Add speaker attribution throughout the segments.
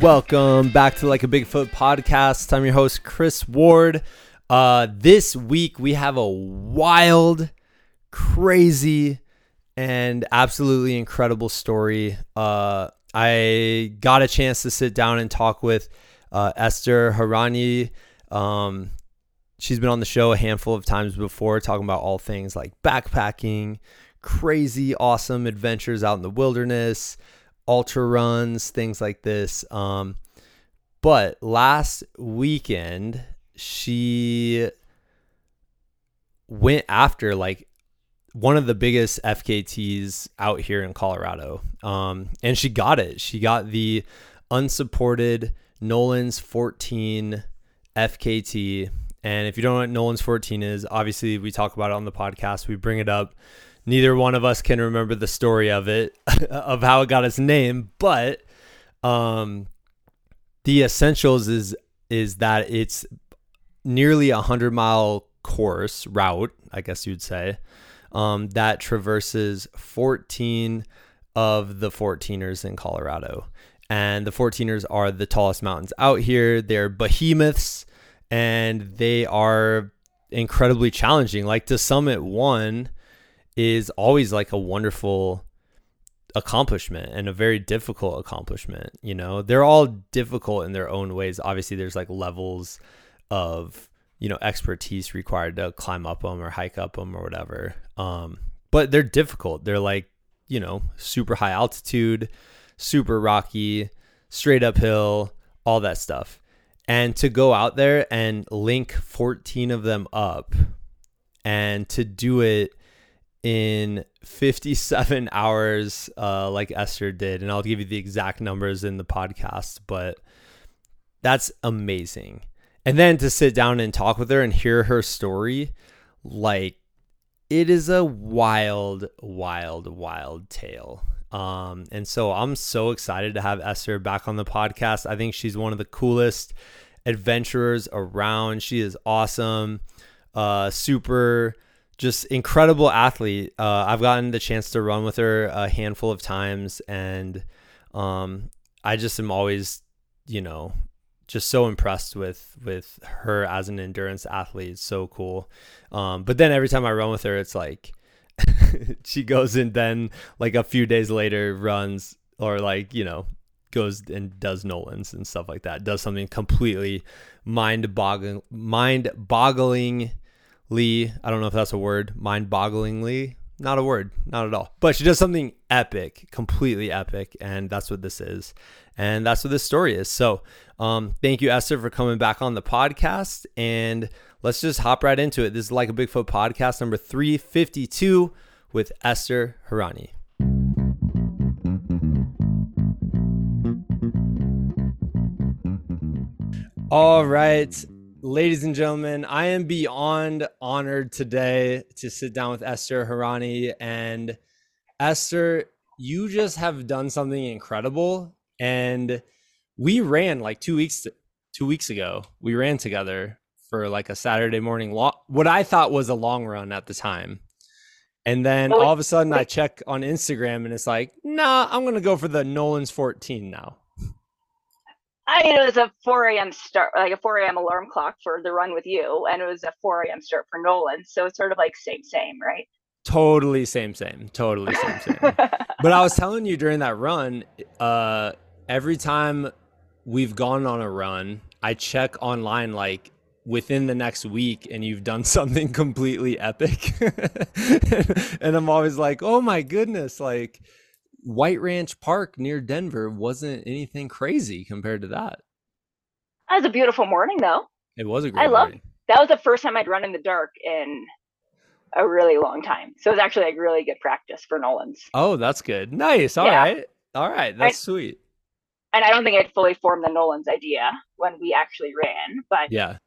Speaker 1: Welcome back to Like a Bigfoot podcast. I'm your host, Chris Ward. Uh, this week we have a wild, crazy, and absolutely incredible story. Uh, I got a chance to sit down and talk with uh, Eszter Horanyi. Um, she's been on the show a handful of times before, talking about all things like backpacking, crazy, awesome adventures out in the wilderness, ultra runs, things like this. Um, but last weekend, she went after like one of the biggest FKTs out here in Colorado. Um, and she got it. She got the unsupported Nolan's 14 FKT. And if you don't know what Nolan's 14 is, obviously we talk about it on the podcast. We bring it up. Neither one of us can remember the story of it, of how it got its name, but um, the essentials is is that it's nearly a hundred mile course route, I guess you'd say, um, that traverses 14 of the 14ers in Colorado. And the 14ers are the tallest mountains out here. They're behemoths and they are incredibly challenging. Like to summit one is always like a wonderful accomplishment and a very difficult accomplishment. You know, they're all difficult in their own ways. Obviously, there's like levels of you know expertise required to climb up them or hike up them or whatever. Um, but they're difficult. They're like you know super high altitude, super rocky, straight uphill, all that stuff. And to go out there and link 14 of them up and to do it in 57 hours, uh, like Eszter did. And I'll give you the exact numbers in the podcast, but that's amazing. And then to sit down and talk with her and hear her story, like it is a wild, wild, wild tale. Um, and so I'm so excited to have Eszter back on the podcast. I think she's one of the coolest adventurers around. She is awesome, uh, super, just incredible athlete. Uh, I've gotten the chance to run with her a handful of times, and um, I just am always, you know, just so impressed with with her as an endurance athlete. So cool. Um, but then every time I run with her, it's like she goes and then like a few days later runs or like you know goes and does Nolan's and stuff like that. Does something completely mind boggling, mind bogglingly. I don't know if that's a word. Mind bogglingly, not a word, not at all. But she does something epic, completely epic, and that's what this is, and that's what this story is. So, um, thank you, Eszter, for coming back on the podcast, and let's just hop right into it. This is like a Bigfoot podcast number three fifty two with Eszter Horanyi. All right, ladies and gentlemen, I am beyond honored today to sit down with Eszter Horanyi. And Eszter, you just have done something incredible. And we ran like two weeks two weeks ago. We ran together for like a Saturday morning lo- what I thought was a long run at the time. And then oh, all of a sudden I check on Instagram and it's like, nah, I'm gonna go for the Nolan's 14 now.
Speaker 2: I mean, it was a 4 a.m. start, like a 4 a.m. alarm clock for the run with you, and it was a 4 a.m. start for Nolan. So it's sort of like same, same, right?
Speaker 1: Totally same, same. Totally same, same. but I was telling you during that run, uh, every time we've gone on a run, I check online like within the next week and you've done something completely epic. and I'm always like, oh my goodness, like White Ranch Park near Denver wasn't anything crazy compared to that.
Speaker 2: That was a beautiful morning, though.
Speaker 1: It was a great.
Speaker 2: I love that. Was the first time I'd run in the dark in a really long time. So it was actually like really good practice for Nolan's.
Speaker 1: Oh, that's good. Nice. All yeah. right. All right. That's I, sweet.
Speaker 2: And I don't think I'd fully formed the Nolan's idea when we actually ran, but
Speaker 1: yeah.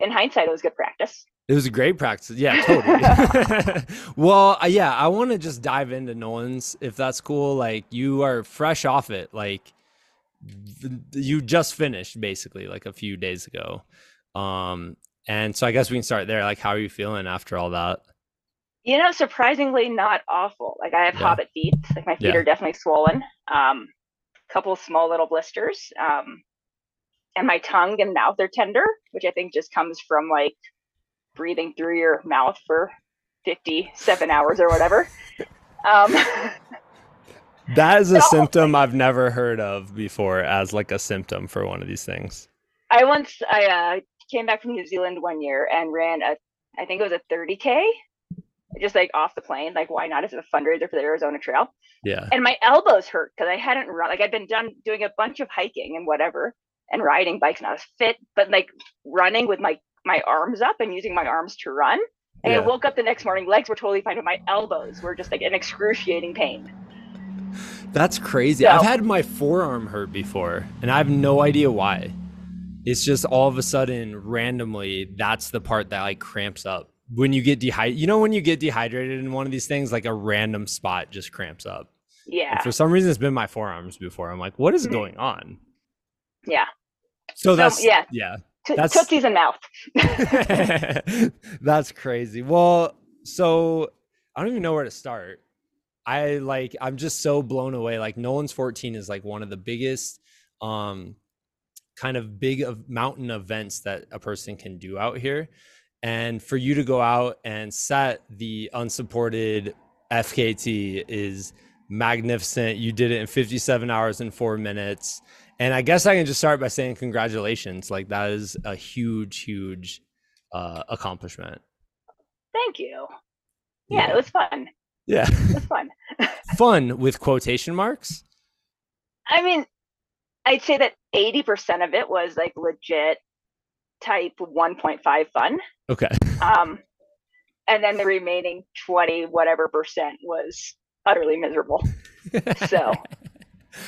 Speaker 2: In hindsight, it was good practice.
Speaker 1: It was a great practice. Yeah, totally. well, uh, yeah, I want to just dive into Nolan's if that's cool. Like you are fresh off it. Like you just finished basically like a few days ago. Um and so I guess we can start there. Like how are you feeling after all that?
Speaker 2: You know, surprisingly not awful. Like I have yeah. hobbit feet. Like my feet yeah. are definitely swollen. Um couple small little blisters. Um, and my tongue and mouth are tender, which I think just comes from like breathing through your mouth for 57 hours or whatever. Um,
Speaker 1: that is a symptom I've never heard of before as like a symptom for one of these things.
Speaker 2: I once I uh, came back from New Zealand one year and ran a, I think it was a 30k, just like off the plane. Like why not? As a fundraiser for the Arizona Trail.
Speaker 1: Yeah.
Speaker 2: And my elbows hurt because I hadn't run. Like I'd been done doing a bunch of hiking and whatever, and riding bikes, and I was fit, but like running with my my arms up and using my arms to run. And yeah. I woke up the next morning, legs were totally fine, but my elbows were just like an excruciating pain.
Speaker 1: That's crazy. So, I've had my forearm hurt before, and I have no idea why. It's just all of a sudden, randomly, that's the part that like cramps up. When you get dehydrated, you know, when you get dehydrated in one of these things, like a random spot just cramps up.
Speaker 2: Yeah.
Speaker 1: And for some reason, it's been my forearms before. I'm like, what is mm-hmm. going on?
Speaker 2: Yeah.
Speaker 1: So, so that's yeah. Yeah.
Speaker 2: T- that's tootsies and mouth.
Speaker 1: that's crazy. Well, so I don't even know where to start. I like I'm just so blown away. Like Nolan's 14 is like one of the biggest um kind of big of mountain events that a person can do out here. And for you to go out and set the unsupported FKT is magnificent. You did it in 57 hours and 4 minutes. And I guess I can just start by saying congratulations. Like that is a huge, huge uh, accomplishment.
Speaker 2: Thank you. Yeah, yeah, it was fun.
Speaker 1: Yeah,
Speaker 2: it was fun.
Speaker 1: fun with quotation marks.
Speaker 2: I mean, I'd say that eighty percent of it was like legit type one point five fun.
Speaker 1: Okay.
Speaker 2: Um, and then the remaining twenty whatever percent was utterly miserable. so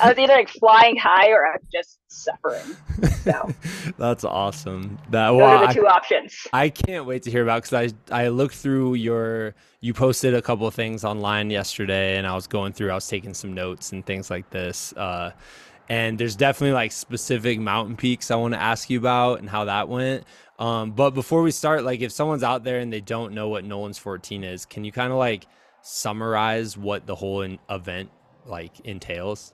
Speaker 2: I was either like flying high or I'm just suffering. So
Speaker 1: that's awesome. That
Speaker 2: those well, are the two I, options.
Speaker 1: I can't wait to hear about because I I looked through your you posted a couple of things online yesterday and I was going through I was taking some notes and things like this. Uh, and there's definitely like specific mountain peaks I want to ask you about and how that went. Um, but before we start, like if someone's out there and they don't know what Nolan's 14 is, can you kind of like summarize what the whole event like entails?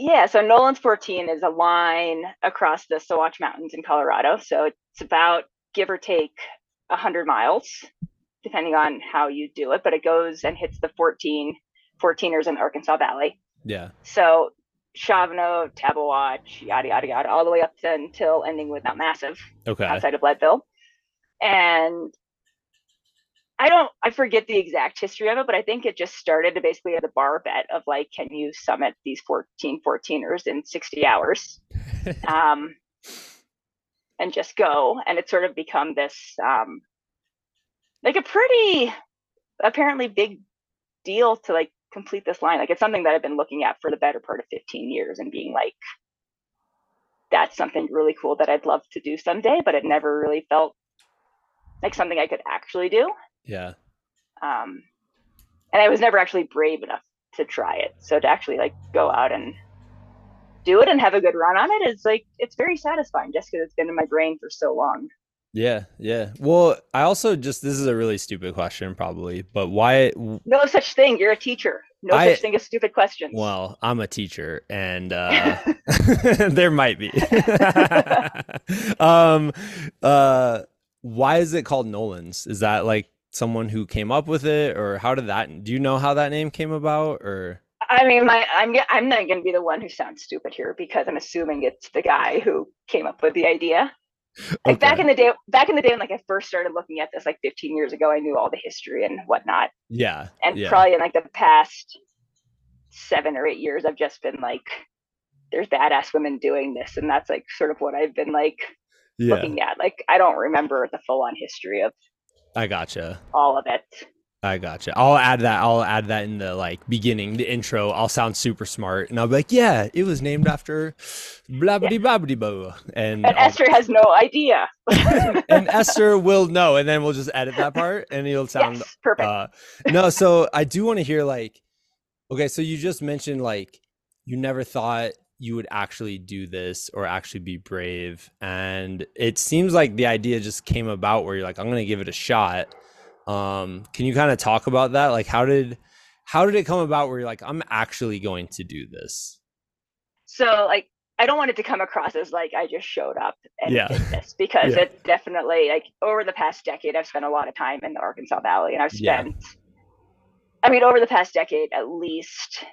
Speaker 2: Yeah, so Nolan's 14 is a line across the Sawatch Mountains in Colorado. So it's about give or take 100 miles, depending on how you do it, but it goes and hits the 14 14ers in the Arkansas Valley.
Speaker 1: Yeah.
Speaker 2: So Shavano, Tabeguache, yada yada yada, all the way up to until ending with Mount Massive.
Speaker 1: Okay.
Speaker 2: Outside of Leadville. And I don't I forget the exact history of it, but I think it just started to basically as a bar bet of like, can you summit these 14 14ers in 60 hours? um, and just go. And it's sort of become this um like a pretty apparently big deal to like complete this line. Like it's something that I've been looking at for the better part of 15 years and being like, that's something really cool that I'd love to do someday, but it never really felt like something I could actually do.
Speaker 1: Yeah.
Speaker 2: Um, and I was never actually brave enough to try it. So to actually like go out and do it and have a good run on it is like it's very satisfying just because it's been in my brain for so long.
Speaker 1: Yeah, yeah. Well, I also just this is a really stupid question, probably, but why?
Speaker 2: No such thing. You're a teacher. No I, such thing as stupid questions.
Speaker 1: Well, I'm a teacher, and uh, there might be. um, uh, why is it called Nolan's? Is that like someone who came up with it or how did that do you know how that name came about or
Speaker 2: I mean, my I'm I'm not going to be the one who sounds stupid here because I'm assuming it's the guy who came up with the idea. Like okay. back in the day, back in the day when like I first started looking at this, like 15 years ago, I knew all the history and whatnot.
Speaker 1: Yeah.
Speaker 2: And
Speaker 1: yeah.
Speaker 2: probably in like the past seven or eight years, I've just been like, there's badass women doing this, and that's like sort of what I've been like yeah. looking at. Like I don't remember the full on history of
Speaker 1: I gotcha.
Speaker 2: All of it.
Speaker 1: I gotcha. I'll add that. I'll add that in the like beginning, the intro. I'll sound super smart, and I'll be like, "Yeah, it was named after blah blah blah blah." And,
Speaker 2: and Eszter has no idea.
Speaker 1: and Eszter will know, and then we'll just edit that part, and it'll sound
Speaker 2: yes, perfect.
Speaker 1: Uh, no, so I do want to hear like, okay, so you just mentioned like you never thought you would actually do this or actually be brave. And it seems like the idea just came about where you're like, I'm going to give it a shot. Um, can you kind of talk about that? Like, how did, how did it come about where you're like, I'm actually going to do this?
Speaker 2: So like I don't want it to come across as like I just showed up and
Speaker 1: Yeah.
Speaker 2: did this because
Speaker 1: Yeah.
Speaker 2: it definitely like over the past decade I've spent a lot of time in the Arkansas Valley and I've
Speaker 1: Yeah.
Speaker 2: spent I mean over the past decade at least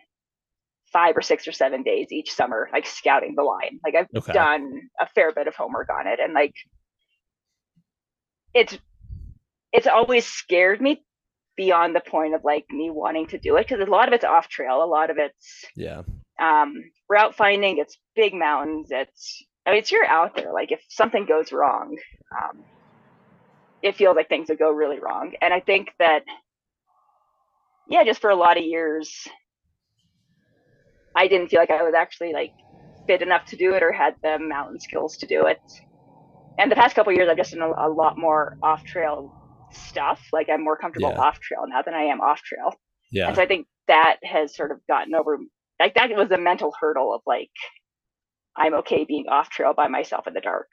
Speaker 2: five or six or seven days each summer like scouting the line. Like I've
Speaker 1: Okay.
Speaker 2: done a fair bit of homework on it and like it's it's always scared me beyond the point of like me wanting to do it because a lot of it's off trail, a lot of it's
Speaker 1: Yeah.
Speaker 2: um, route finding. It's big mountains. It's I mean, it's you're out there. Like if something goes wrong, um, it feels like things would go really wrong. And I think that, yeah, just for a lot of years, I didn't feel like I was actually like fit enough to do it or had the mountain skills to do it. And the past couple of years, I've just done a, a lot more off trail stuff. Like I'm more comfortable
Speaker 1: Yeah.
Speaker 2: off trail now than I am off trail.
Speaker 1: Yeah.
Speaker 2: And so I think that has sort of gotten over like that was a mental hurdle of like I'm okay being off trail by myself in the dark.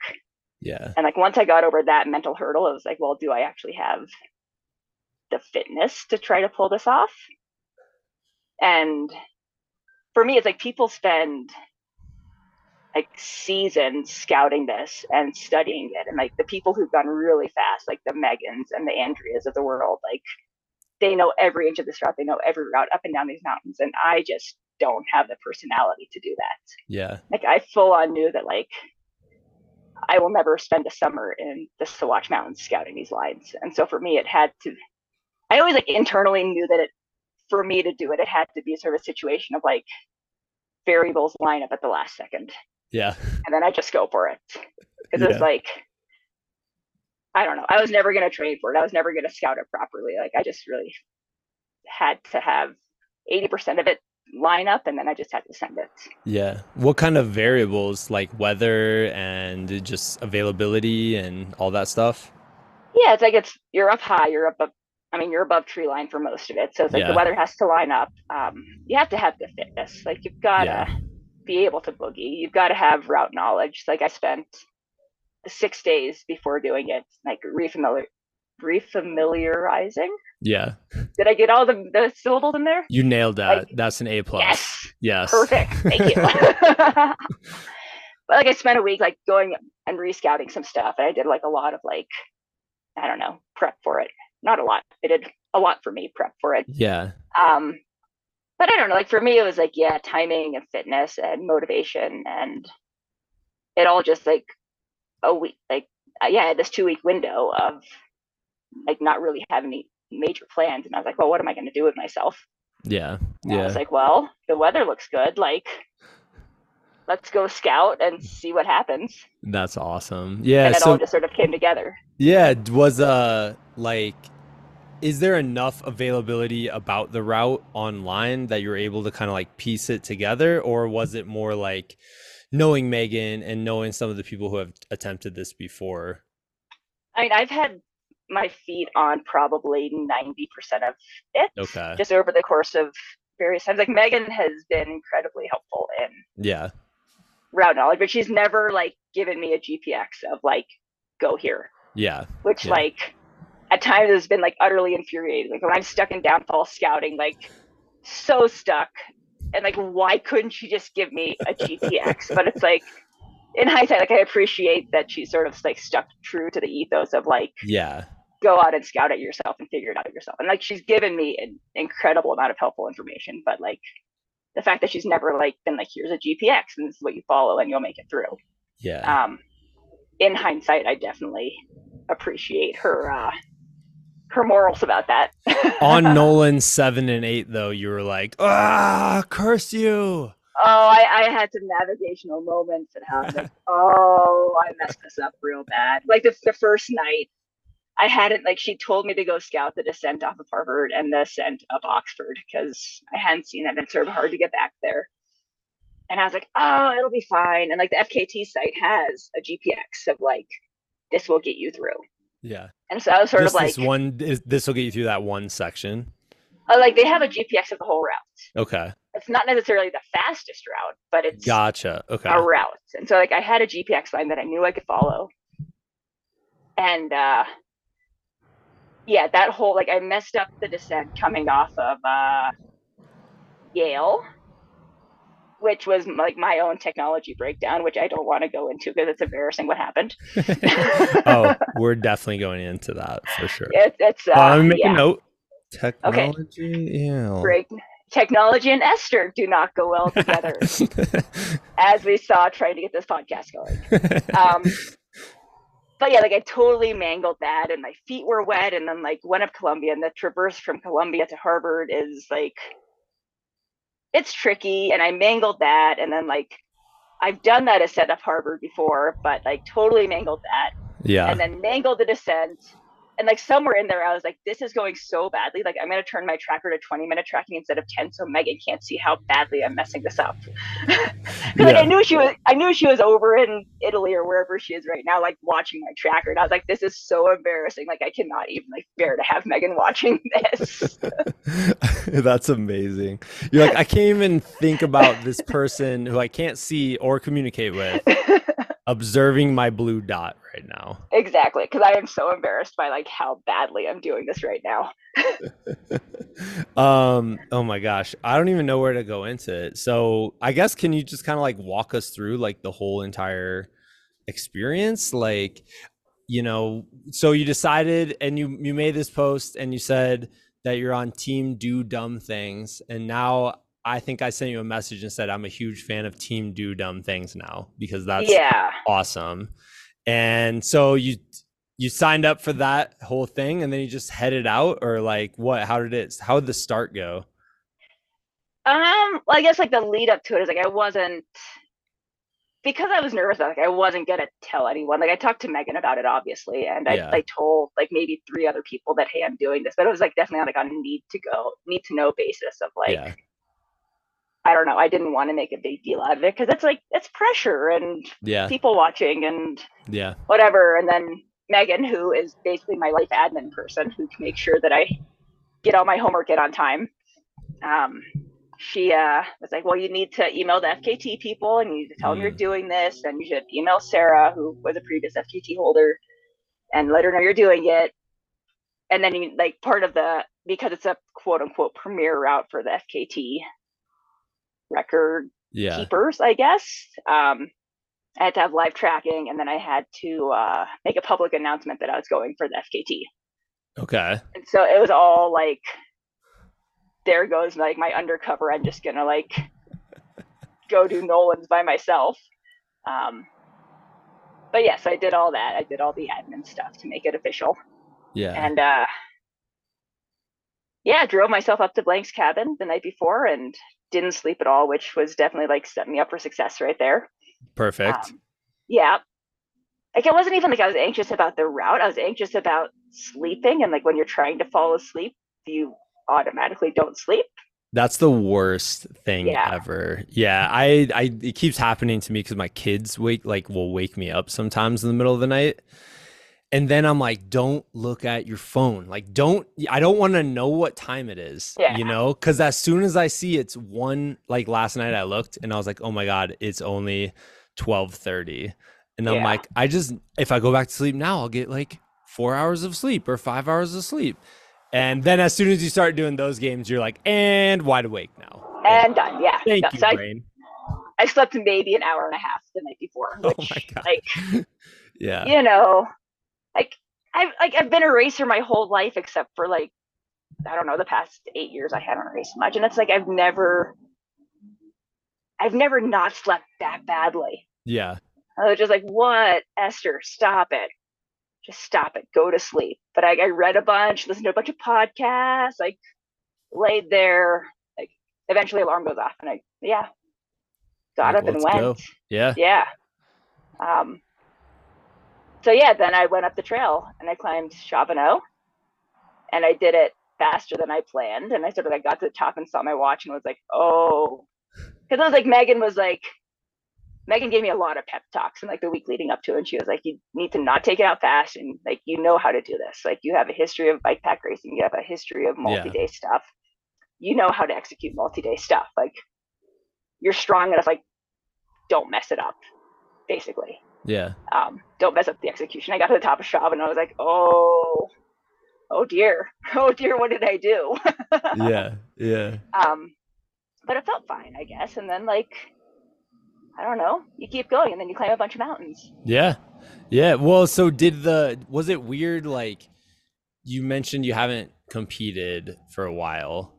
Speaker 1: Yeah.
Speaker 2: And like once I got over that mental hurdle, it was like, well, do I actually have the fitness to try to pull this off? And for me, it's like people spend like seasons scouting this and studying it. And like the people who've gone really fast, like the Megans and the Andreas of the world, like they know every inch of this route, they know every route up and down these mountains. And I just don't have the personality to do that
Speaker 1: Yeah.
Speaker 2: like I full on knew that like I will never spend a summer in the Sawatch Mountains scouting these lines. And so for me it had to I always like internally knew that it for me to do it, it had to be sort of a situation of like variables line up at the last second.
Speaker 1: Yeah.
Speaker 2: And then I just go for it. Because
Speaker 1: Yeah.
Speaker 2: it's like I don't know. I was never gonna train for it. I was never gonna scout it properly. Like I just really had to have 80% of it line up and then I just had to send it.
Speaker 1: Yeah. What kind of variables like weather and just availability and all that stuff?
Speaker 2: Yeah, it's like it's you're up high, you're up, up I mean, you're above tree line for most of it. So it's like
Speaker 1: Yeah.
Speaker 2: the weather has to line up. Um, you have to have the fitness. Like you've got to
Speaker 1: Yeah.
Speaker 2: be able to boogie. You've got to have route knowledge. Like I spent six days before doing it, like refamiliar, refamiliarizing.
Speaker 1: Yeah.
Speaker 2: Did I get all the, the syllables in there?
Speaker 1: You nailed that.
Speaker 2: Like-
Speaker 1: That's an A plus.
Speaker 2: Yes.
Speaker 1: Yes.
Speaker 2: Perfect. Thank you. but like I spent a week like going and rescouting some stuff, and I did like a lot of like I don't know prep for it. Not a lot. I did a lot for me prep for it.
Speaker 1: Yeah.
Speaker 2: Um, but I don't know. Like for me, it was like yeah, timing and fitness and motivation, and it all just like a week. Like uh, yeah, I had this two week window of like not really having any major plans, and I was like, well, what am I going to do with myself?
Speaker 1: Yeah.
Speaker 2: And I
Speaker 1: Yeah.
Speaker 2: was like, well, the weather looks good. Like, let's go scout and see what happens.
Speaker 1: That's awesome. Yeah.
Speaker 2: and it
Speaker 1: So
Speaker 2: all just sort of came together.
Speaker 1: Yeah, was uh like is there enough availability about the route online that you're able to kind of like piece it together or was it more like knowing Megan and knowing some of the people who have attempted this before?
Speaker 2: I mean, I've had my feet on probably 90% of it
Speaker 1: Okay.
Speaker 2: just over the course of various times. Like, Megan has been incredibly helpful in
Speaker 1: Yeah.
Speaker 2: route knowledge, but she's never like given me a GPX of like, go here,
Speaker 1: Yeah.
Speaker 2: which
Speaker 1: Yeah.
Speaker 2: like at times has been like utterly infuriating. Like, when I'm stuck in downfall scouting, like, so stuck. And like, why couldn't she just give me a GPX? but it's like, in hindsight, like I appreciate that she's sort of like stuck true to the ethos of like
Speaker 1: Yeah.
Speaker 2: go out and scout it yourself and figure it out yourself. And like she's given me an incredible amount of helpful information, but like the fact that she's never like been like, here's a GPX and this is what you follow and you'll make it through.
Speaker 1: Yeah.
Speaker 2: Um, in hindsight, I definitely appreciate her uh, her morals about that.
Speaker 1: On Nolan 7 and 8 though, you were like, "Ah, curse you."
Speaker 2: Oh, I, I had some navigational moments and I was like, oh, I messed this up real bad. Like the, the first night, I hadn't, like, she told me to go scout the descent off of Harvard and the ascent up Oxford because I hadn't seen it and it's sort of hard to get back there. And I was like, oh, it'll be fine. And like the FKT site has a GPX of like, this will get you through.
Speaker 1: Yeah.
Speaker 2: And so I was sort
Speaker 1: Just
Speaker 2: of like,
Speaker 1: this one this will get you through that one section.
Speaker 2: uh, like they have a GPX of the whole route.
Speaker 1: Okay.
Speaker 2: It's not necessarily the fastest route, but it's
Speaker 1: Gotcha. Okay.
Speaker 2: a route. And so like I had a GPX line that I knew I could follow. And uh yeah, that whole like I messed up the descent coming off of uh Yale which was like my own technology breakdown, which I don't want to go into because it's embarrassing what happened.
Speaker 1: oh, we're definitely going into that for sure.
Speaker 2: It, it's uh,
Speaker 1: Uh, make
Speaker 2: yeah.
Speaker 1: a note. Technology, yeah.
Speaker 2: Break, technology and Eszter do not go well together, as we saw trying to get this podcast going. Um, but yeah, like I totally mangled that, and my feet were wet, and then like went up Columbia, and the traverse from Columbia to Harvard is like it's tricky, and I mangled that, and then like I've done that ascent of Harvard before, but like totally mangled that,
Speaker 1: yeah.
Speaker 2: and then mangled the descent. And like somewhere in there, I was like, "This is going so badly. Like, I'm gonna turn my tracker to 20 minute tracking instead of 10, so Megan can't see how badly I'm messing this up." Because like I knew she was, I knew she was over in Italy or wherever she is right now, like watching my tracker, and I was like, "This is so embarrassing. Like, I cannot even like bear to have Megan watching this."
Speaker 1: That's amazing. You're like, I can't even think about this person who I can't see or communicate with observing my blue dot right now.
Speaker 2: exactly, because I am so embarrassed by like how badly I'm doing this right now.
Speaker 1: um, oh my gosh. I don't even know where to go into it. So I guess can you just kind of like walk us through like the whole entire experience? Like, you know, so you decided and you you made this post and you said that you're on team do dumb things and now I think I sent you a message and said I'm a huge fan of team do dumb things now because that's
Speaker 2: yeah.
Speaker 1: awesome. And so you you signed up for that whole thing and then you just headed out or like what how did it how did the start go?
Speaker 2: Um, well, I guess like the lead up to it is like I wasn't because I was nervous. Like I wasn't gonna tell anyone. Like I talked to Megan about it, obviously, and I,
Speaker 1: Yeah.
Speaker 2: I told like maybe three other people that hey, I'm doing this, but it was like definitely on like on a need to go, need to know basis of like
Speaker 1: yeah.
Speaker 2: I don't know. I didn't want to make a big deal out of it because it's like it's pressure and
Speaker 1: Yeah.
Speaker 2: people watching and
Speaker 1: Yeah.
Speaker 2: whatever. And then Megan, who is basically my life admin person, who makes sure that I get all my homework in on time. Um, she uh, was like, "Well, you need to email the FKT people, and you need to tell them you're
Speaker 1: Mm.
Speaker 2: doing this, and you should email Sarah, who was a previous FKT holder, and let her know you're doing it." And then, you, like, part of the because it's a quote unquote premier route for the FKT record
Speaker 1: Yeah.
Speaker 2: keepers, I guess. Um, I had to have live tracking, and then I had to uh, make a public announcement that I was going for the FKT.
Speaker 1: Okay.
Speaker 2: And so it was all like, there goes like my undercover. I'm just gonna like go do Nolan's by myself. Um, but yes, I did all that. I did all the admin stuff to make it official,
Speaker 1: Yeah.
Speaker 2: and uh, yeah, drove myself up to Blank's cabin the night before and didn't sleep at all, which was definitely like setting me up for success right there.
Speaker 1: Perfect.
Speaker 2: Um, yeah. Like it wasn't even like I was anxious about the route. I was anxious about sleeping and like when you're trying to fall asleep, you automatically don't sleep.
Speaker 1: That's the worst thing
Speaker 2: Yeah.
Speaker 1: ever. Yeah, I, I, it keeps happening to me because my kids wake, like, will wake me up sometimes in the middle of the night, and then I'm like, don't look at your phone. Like, don't. I don't want to know what time it is.
Speaker 2: Yeah.
Speaker 1: You know, because as soon as I see it's one, like last night I looked and I was like, oh my god, it's only twelve thirty, and I'm
Speaker 2: Yeah.
Speaker 1: like, I just if I go back to sleep now, I'll get like four hours of sleep or five hours of sleep. And then as soon as you start doing those games, you're like, and wide awake now.
Speaker 2: And done. Yeah.
Speaker 1: Thank
Speaker 2: No,
Speaker 1: you,
Speaker 2: so
Speaker 1: brain.
Speaker 2: I slept maybe an hour and a half the night before.
Speaker 1: Oh my God.
Speaker 2: like,
Speaker 1: Yeah.
Speaker 2: you know, I've like I've been a racer my whole life except for like I don't know, the past eight years I haven't raced much. And it's like I've never I've never not slept that badly.
Speaker 1: Yeah.
Speaker 2: I was just like, what, Eszter, stop it. Just stop it. Go to sleep. But I, I read a bunch, listened to a bunch of podcasts, like laid there, like eventually alarm goes off and I yeah. Got
Speaker 1: Like,
Speaker 2: up and went.
Speaker 1: go. Yeah.
Speaker 2: Yeah. Um so yeah, then I went up the trail and I climbed Shavano and I did it faster than I planned. And I sort of like got to the top and saw my watch and was like, oh, because I was like, Megan was like, Megan gave me a lot of pep talks in like the week leading up to it. And she was like, you need to not take it out fast. And like, you know how to do this. Like, you have a history of bike pack racing, you have a history of multi day stuff. You know how to execute multi day stuff. Like, you're strong enough, like, don't mess it up, basically.
Speaker 1: Yeah.
Speaker 2: Um, don't mess up the execution. I got to the top of Shav and I was like, oh, oh dear. Oh dear, what did I do?
Speaker 1: Yeah. Yeah.
Speaker 2: um but it felt fine, I guess. And then like I don't know, you keep going and then you climb a bunch of mountains.
Speaker 1: Yeah. Yeah. Well, so did the was it weird like you mentioned you haven't competed for a while.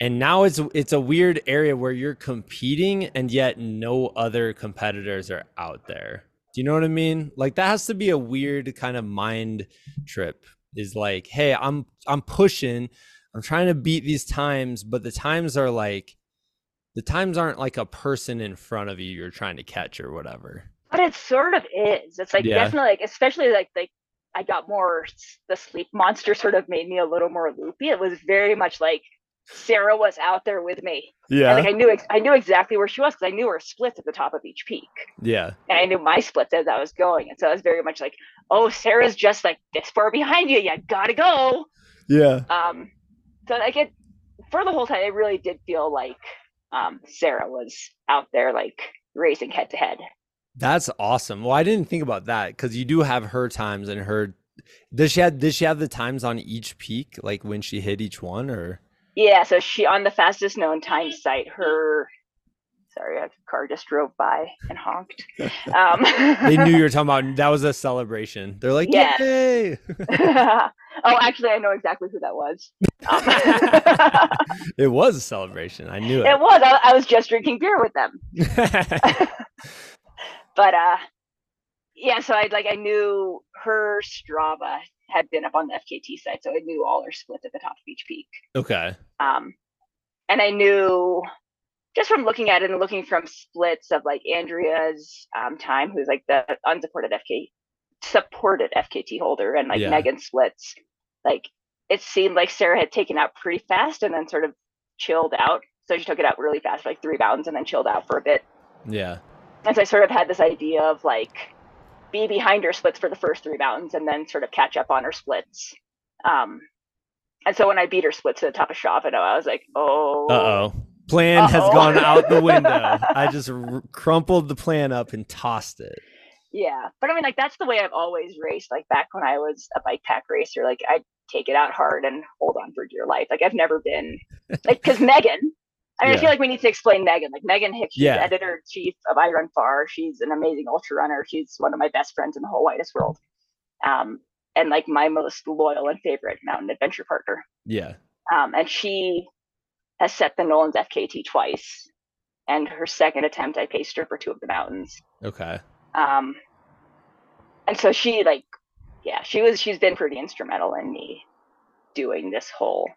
Speaker 1: And now it's it's a weird area where you're competing and yet no other competitors are out there. Do you know what I mean? Like that has to be a weird kind of mind trip. Is like, hey, I'm I'm pushing, I'm trying to beat these times, but the times are like the times aren't like a person in front of you you're trying to catch or whatever.
Speaker 2: But it sort of is. It's like
Speaker 1: Yeah.
Speaker 2: definitely like especially like like I got more the sleep monster sort of made me a little more loopy. It was very much like Sarah was out there with me.
Speaker 1: Yeah.
Speaker 2: And like I knew ex- I knew exactly where she was because I knew her splits at the top of each peak.
Speaker 1: yeah.
Speaker 2: And I knew my splits as I was going. And so I was very much like, oh, Sarah's just like this far behind you. You gotta go.
Speaker 1: Yeah.
Speaker 2: Um, so like it for the whole time, it really did feel like um, Sarah was out there like racing head to head.
Speaker 1: That's awesome. Well, I didn't think about that because you do have her times and her. Does she have? Did she have the times on each peak, like when she hit each one, or?
Speaker 2: Yeah, so she on the fastest known time site, her sorry, a car just drove by and honked. Um,
Speaker 1: They knew you were talking about. That was a celebration. They're like,
Speaker 2: Yes.
Speaker 1: yay!
Speaker 2: oh, actually, I know exactly who that was. Um,
Speaker 1: it was a celebration. I knew
Speaker 2: it
Speaker 1: it.
Speaker 2: was. I, I was just drinking beer with them. but uh yeah so i like i knew her strava had been up on the fkt site so i knew all her splits at the top of each peak
Speaker 1: okay.
Speaker 2: um and i knew just from looking at it and looking from splits of like andrea's um, time who's like the unsupported fk supported fkt holder and like
Speaker 1: Yeah.
Speaker 2: megan splits like it seemed like sarah had taken out pretty fast and then sort of chilled out so she took it out really fast like three bounds and then chilled out for a bit
Speaker 1: Yeah.
Speaker 2: and so I sort of had this idea of like be behind her splits for the first three mountains and then sort of catch up on her splits. Um, and so when I beat her splits to the top of Shavano, I was like, oh,
Speaker 1: Uh oh. Plan has
Speaker 2: Uh-oh.
Speaker 1: gone out the window. I just r- crumpled the plan up and tossed it.
Speaker 2: yeah. But I mean, like that's the way I've always raced. Like back when I was a bike pack racer, like I'd take it out hard and hold on for dear life. Like I've never been like because Megan. I mean,
Speaker 1: Yeah.
Speaker 2: I feel like we need to explain Megan. Like Megan Hicks, she's
Speaker 1: Yeah.
Speaker 2: editor chief of iRunFar. She's an amazing ultra runner. She's one of my best friends in the whole widest world. Um, and like my most loyal and favorite mountain adventure partner.
Speaker 1: Yeah.
Speaker 2: Um, and she has set the Nolan's FKT twice. And her second attempt, I paced her for two of the mountains.
Speaker 1: Okay.
Speaker 2: Um, and so she like, yeah, she was. She's been pretty instrumental in me doing this whole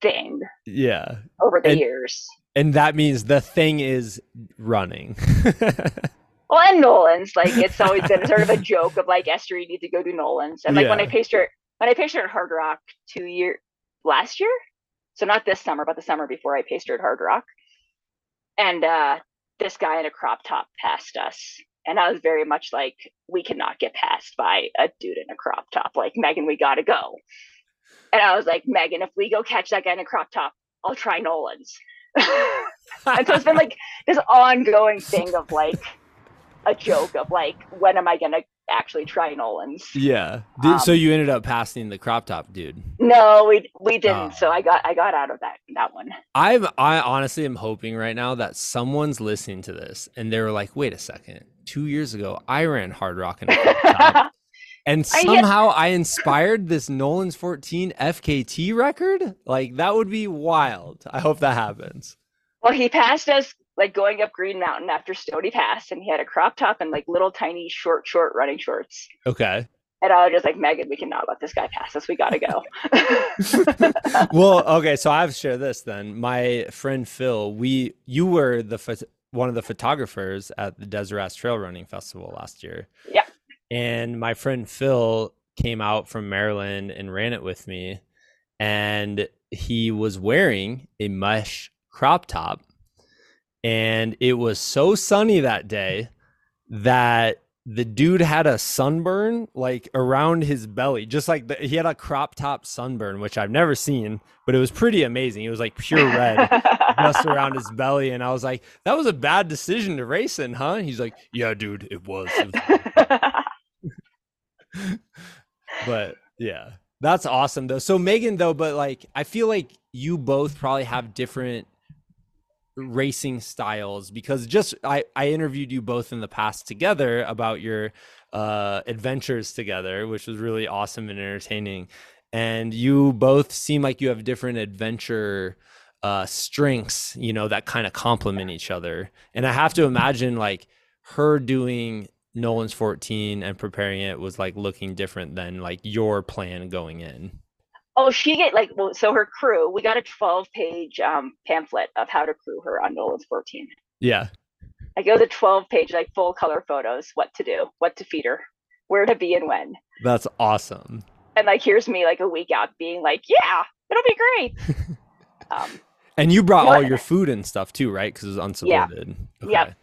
Speaker 2: thing
Speaker 1: Yeah.
Speaker 2: over the
Speaker 1: And-
Speaker 2: years.
Speaker 1: And that means the thing is running.
Speaker 2: Well, and Nolan's like it's always been sort of a joke of like Eszter, you need to go do Nolan's. And like when I
Speaker 1: Yeah.
Speaker 2: her, when I at Hardrock two year last year, so not this summer, but the summer before I at Hardrock, and uh, this guy in a crop top passed us, and I was very much like, we cannot get passed by a dude in a crop top. Like Megan, we gotta go. And I was like, Megan, if we go catch that guy in a crop top, I'll try Nolan's. and so it's been like this ongoing thing of like a joke of like when am i gonna actually try nolan's
Speaker 1: yeah. Did, so
Speaker 2: Um,
Speaker 1: you ended up passing the crop top dude.
Speaker 2: no we we didn't
Speaker 1: Oh.
Speaker 2: so i got i got out of that that one
Speaker 1: I'm I honestly am hoping right now that someone's listening to this and they were like, wait a second. Two years ago, I ran Hardrock in a crop top, and somehow I inspired this Nolan's 14 FKT record. Like that would be wild. I hope that happens.
Speaker 2: well he passed us like going up green mountain after stony pass and he had a crop top and like little tiny short short running shorts
Speaker 1: Okay.
Speaker 2: and i was just like megan we cannot let this guy pass us we gotta go
Speaker 1: well, okay, so I have to share this then. My friend Phil, we you were the one of the photographers at the Desert Trail Running Festival last year.
Speaker 2: Yeah.
Speaker 1: And my friend Phil came out from Maryland and ran it with me, and he was wearing a mesh crop top, and it was so sunny that day that the dude had a sunburn like around his belly just like the, he had a crop top sunburn which i've never seen but it was pretty amazing. It was like pure red just around his belly and i was like that was a bad decision to race in huh? He's like yeah dude it was, It was but yeah that's awesome though so megan though but like i feel like you both probably have different racing styles because just I, I interviewed you both in the past together about your uh, adventures together, which was really awesome and entertaining. And you both seem like you have different adventure uh, strengths, you know, that kind of complement each other. And I have to imagine like her doing Nolan's 14 and preparing it was like looking different than like your plan going in.
Speaker 2: Oh, she get like well, so her crew. We got a 12 page um, pamphlet of how to crew her on Nolan's 14.
Speaker 1: Yeah.
Speaker 2: I go the 12 page like full color photos, what to do, what to feed her, where to be and when.
Speaker 1: That's awesome.
Speaker 2: And like here's me like a week out being like, yeah, it'll be great.
Speaker 1: um, and you brought all your food and stuff too, right? Because it was unsupported.
Speaker 2: Yeah. Okay. Yep.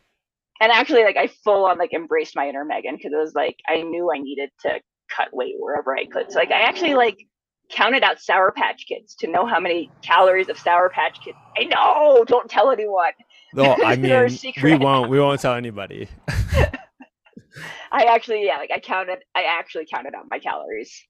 Speaker 2: And actually, like I full on like embraced my inner Megan because it was like I knew I needed to cut weight wherever I could. So like I actually like counted out Sour Patch Kids to know how many calories of Sour Patch Kids. I know, don't tell anyone.
Speaker 1: No, I mean we won't. We won't tell anybody.
Speaker 2: I actually, yeah, like I counted. I actually counted out my calories.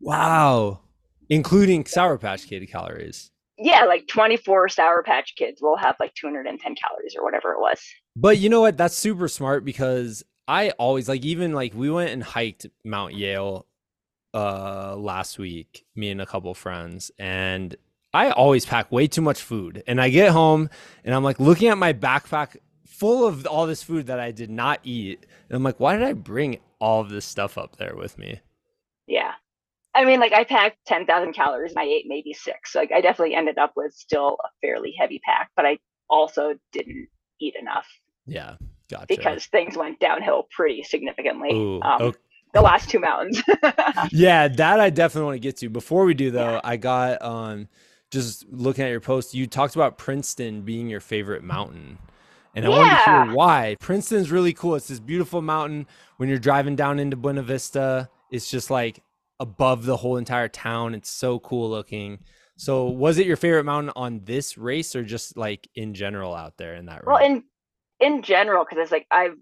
Speaker 1: Wow, including Sour Patch Kid calories.
Speaker 2: Yeah, like 24 Sour Patch Kids will have like 210 calories or whatever it was.
Speaker 1: But you know what? That's super smart because I always like even like we went and hiked Mount Yale uh last week, me and a couple friends, and I always pack way too much food. And I get home and I'm like looking at my backpack full of all this food that I did not eat. And I'm like, why did I bring all of this stuff up there with me?
Speaker 2: Yeah. I mean, like I packed 10,000 calories and I ate maybe six. Like I definitely ended up with still a fairly heavy pack, but I also didn't eat enough.
Speaker 1: Yeah. Gotcha.
Speaker 2: Because things went downhill pretty significantly. Ooh, um, okay the last two mountains.
Speaker 1: yeah, that I definitely want to get to. Before we do though, yeah. I got um just looking at your post, you talked about Princeton being your favorite mountain. And I yeah. wanted to hear why. Princeton's really cool. It's this beautiful mountain when you're driving down into Buena Vista. It's just like above the whole entire town. It's so cool looking. So, was it your favorite mountain on this race or just like in general out there in that
Speaker 2: Well, in in general cuz it's like I've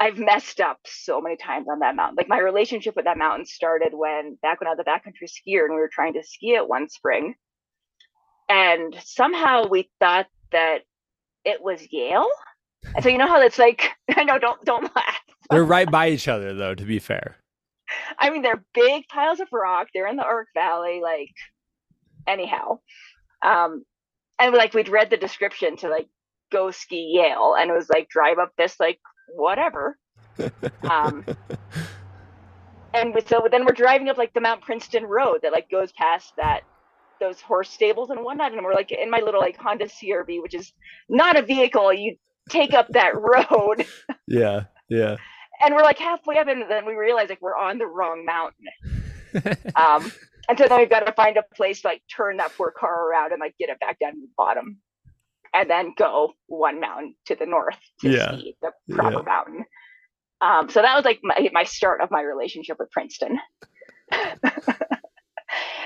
Speaker 2: I've messed up so many times on that mountain. Like my relationship with that mountain started when back when I was a backcountry skier and we were trying to ski it one spring. And somehow we thought that it was Yale. And so you know how it's like I know don't don't laugh.
Speaker 1: They're right by each other though, to be fair.
Speaker 2: I mean they're big piles of rock. They're in the Ark Valley, like anyhow. Um and like we'd read the description to like go ski Yale and it was like drive up this like whatever. um, and so then we're driving up like the Mount Princeton Road that like goes past that those horse stables and whatnot, and we're like in my little like Honda CRV, which is not a vehicle. You take up that road.
Speaker 1: yeah, yeah.
Speaker 2: And we're like halfway up, and then we realize like we're on the wrong mountain. um, and so then we've got to find a place to like turn that poor car around and like get it back down to the bottom and then go one mountain to the north to yeah. see the proper yeah. mountain. Um, so that was like my, my start of my relationship with Princeton.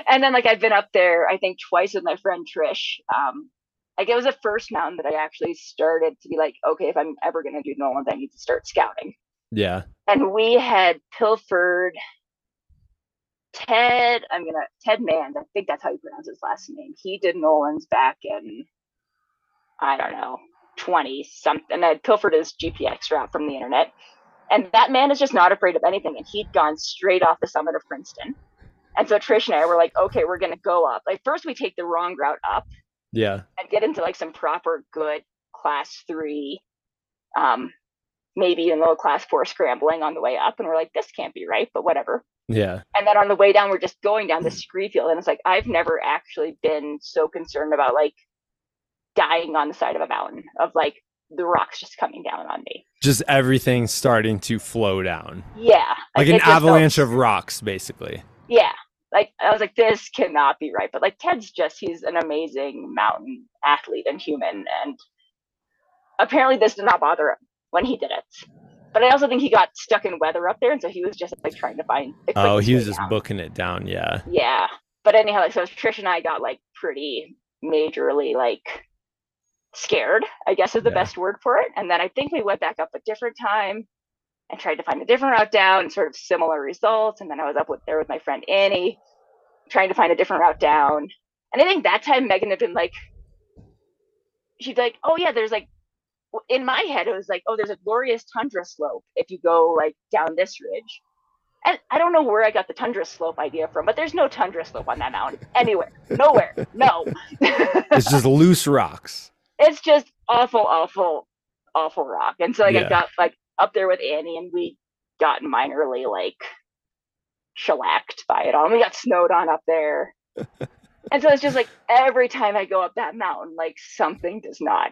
Speaker 2: and then like I've been up there, I think twice with my friend Trish. Um, like it was the first mountain that I actually started to be like, okay, if I'm ever gonna do Nolan's, I need to start scouting.
Speaker 1: Yeah.
Speaker 2: And we had pilfered Ted, I'm gonna Ted Mand, I think that's how you pronounce his last name. He did Nolan's back in I don't know, 20 something. I pilfered his GPX route from the internet. And that man is just not afraid of anything. And he'd gone straight off the summit of Princeton. And so Trish and I were like, okay, we're going to go up. Like, first we take the wrong route up.
Speaker 1: Yeah.
Speaker 2: And get into like some proper good class three, um, maybe even low class four scrambling on the way up. And we're like, this can't be right, but whatever.
Speaker 1: Yeah.
Speaker 2: And then on the way down, we're just going down the scree field. And it's like, I've never actually been so concerned about like dying on the side of a mountain of like the rocks just coming down on me.
Speaker 1: Just everything starting to flow down.
Speaker 2: Yeah.
Speaker 1: Like, like an avalanche felt, of rocks, basically.
Speaker 2: Yeah. Like I was like, this cannot be right. But like Ted's just he's an amazing mountain athlete and human. And apparently this did not bother him when he did it. But I also think he got stuck in weather up there, and so he was just like trying to find.
Speaker 1: Oh, he was just down. booking it down, yeah.
Speaker 2: Yeah, but anyhow, like, so Trish and I got like pretty majorly like scared, I guess is the yeah. best word for it. And then I think we went back up a different time and tried to find a different route down, sort of similar results. And then I was up with there with my friend Annie, trying to find a different route down. And I think that time Megan had been like she'd be like, "Oh yeah, there's like." In my head, it was like, "Oh, there's a glorious tundra slope if you go like down this ridge." And I don't know where I got the tundra slope idea from, but there's no tundra slope on that mountain anywhere, nowhere, no.
Speaker 1: it's just loose rocks.
Speaker 2: It's just awful, awful, awful rock. And so like
Speaker 1: Yeah.
Speaker 2: I got like up there with Annie, and we got minorly like shellacked by it all. And we got snowed on up there. and so it's just like every time I go up that mountain, like something does not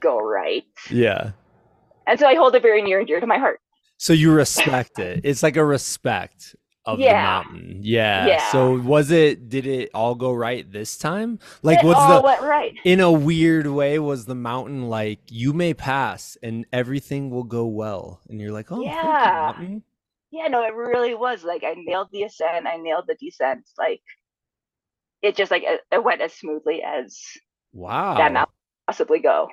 Speaker 2: go right.
Speaker 1: Yeah.
Speaker 2: And so I hold it very near and dear to my heart.
Speaker 1: So you respect it. It's like a respect of
Speaker 2: Yeah.
Speaker 1: the mountain. Yeah.
Speaker 2: Yeah.
Speaker 1: So was it did it all go right this time? Like
Speaker 2: it
Speaker 1: was
Speaker 2: all
Speaker 1: the
Speaker 2: went right.
Speaker 1: in a weird way was the mountain like you may pass and everything will go well and you're like oh thank you,
Speaker 2: Yeah.
Speaker 1: mountain."
Speaker 2: Yeah, no, it really was. Like I nailed the ascent, I nailed the descent. Like it just like it, it went as smoothly as
Speaker 1: wow
Speaker 2: that mountain could possibly go.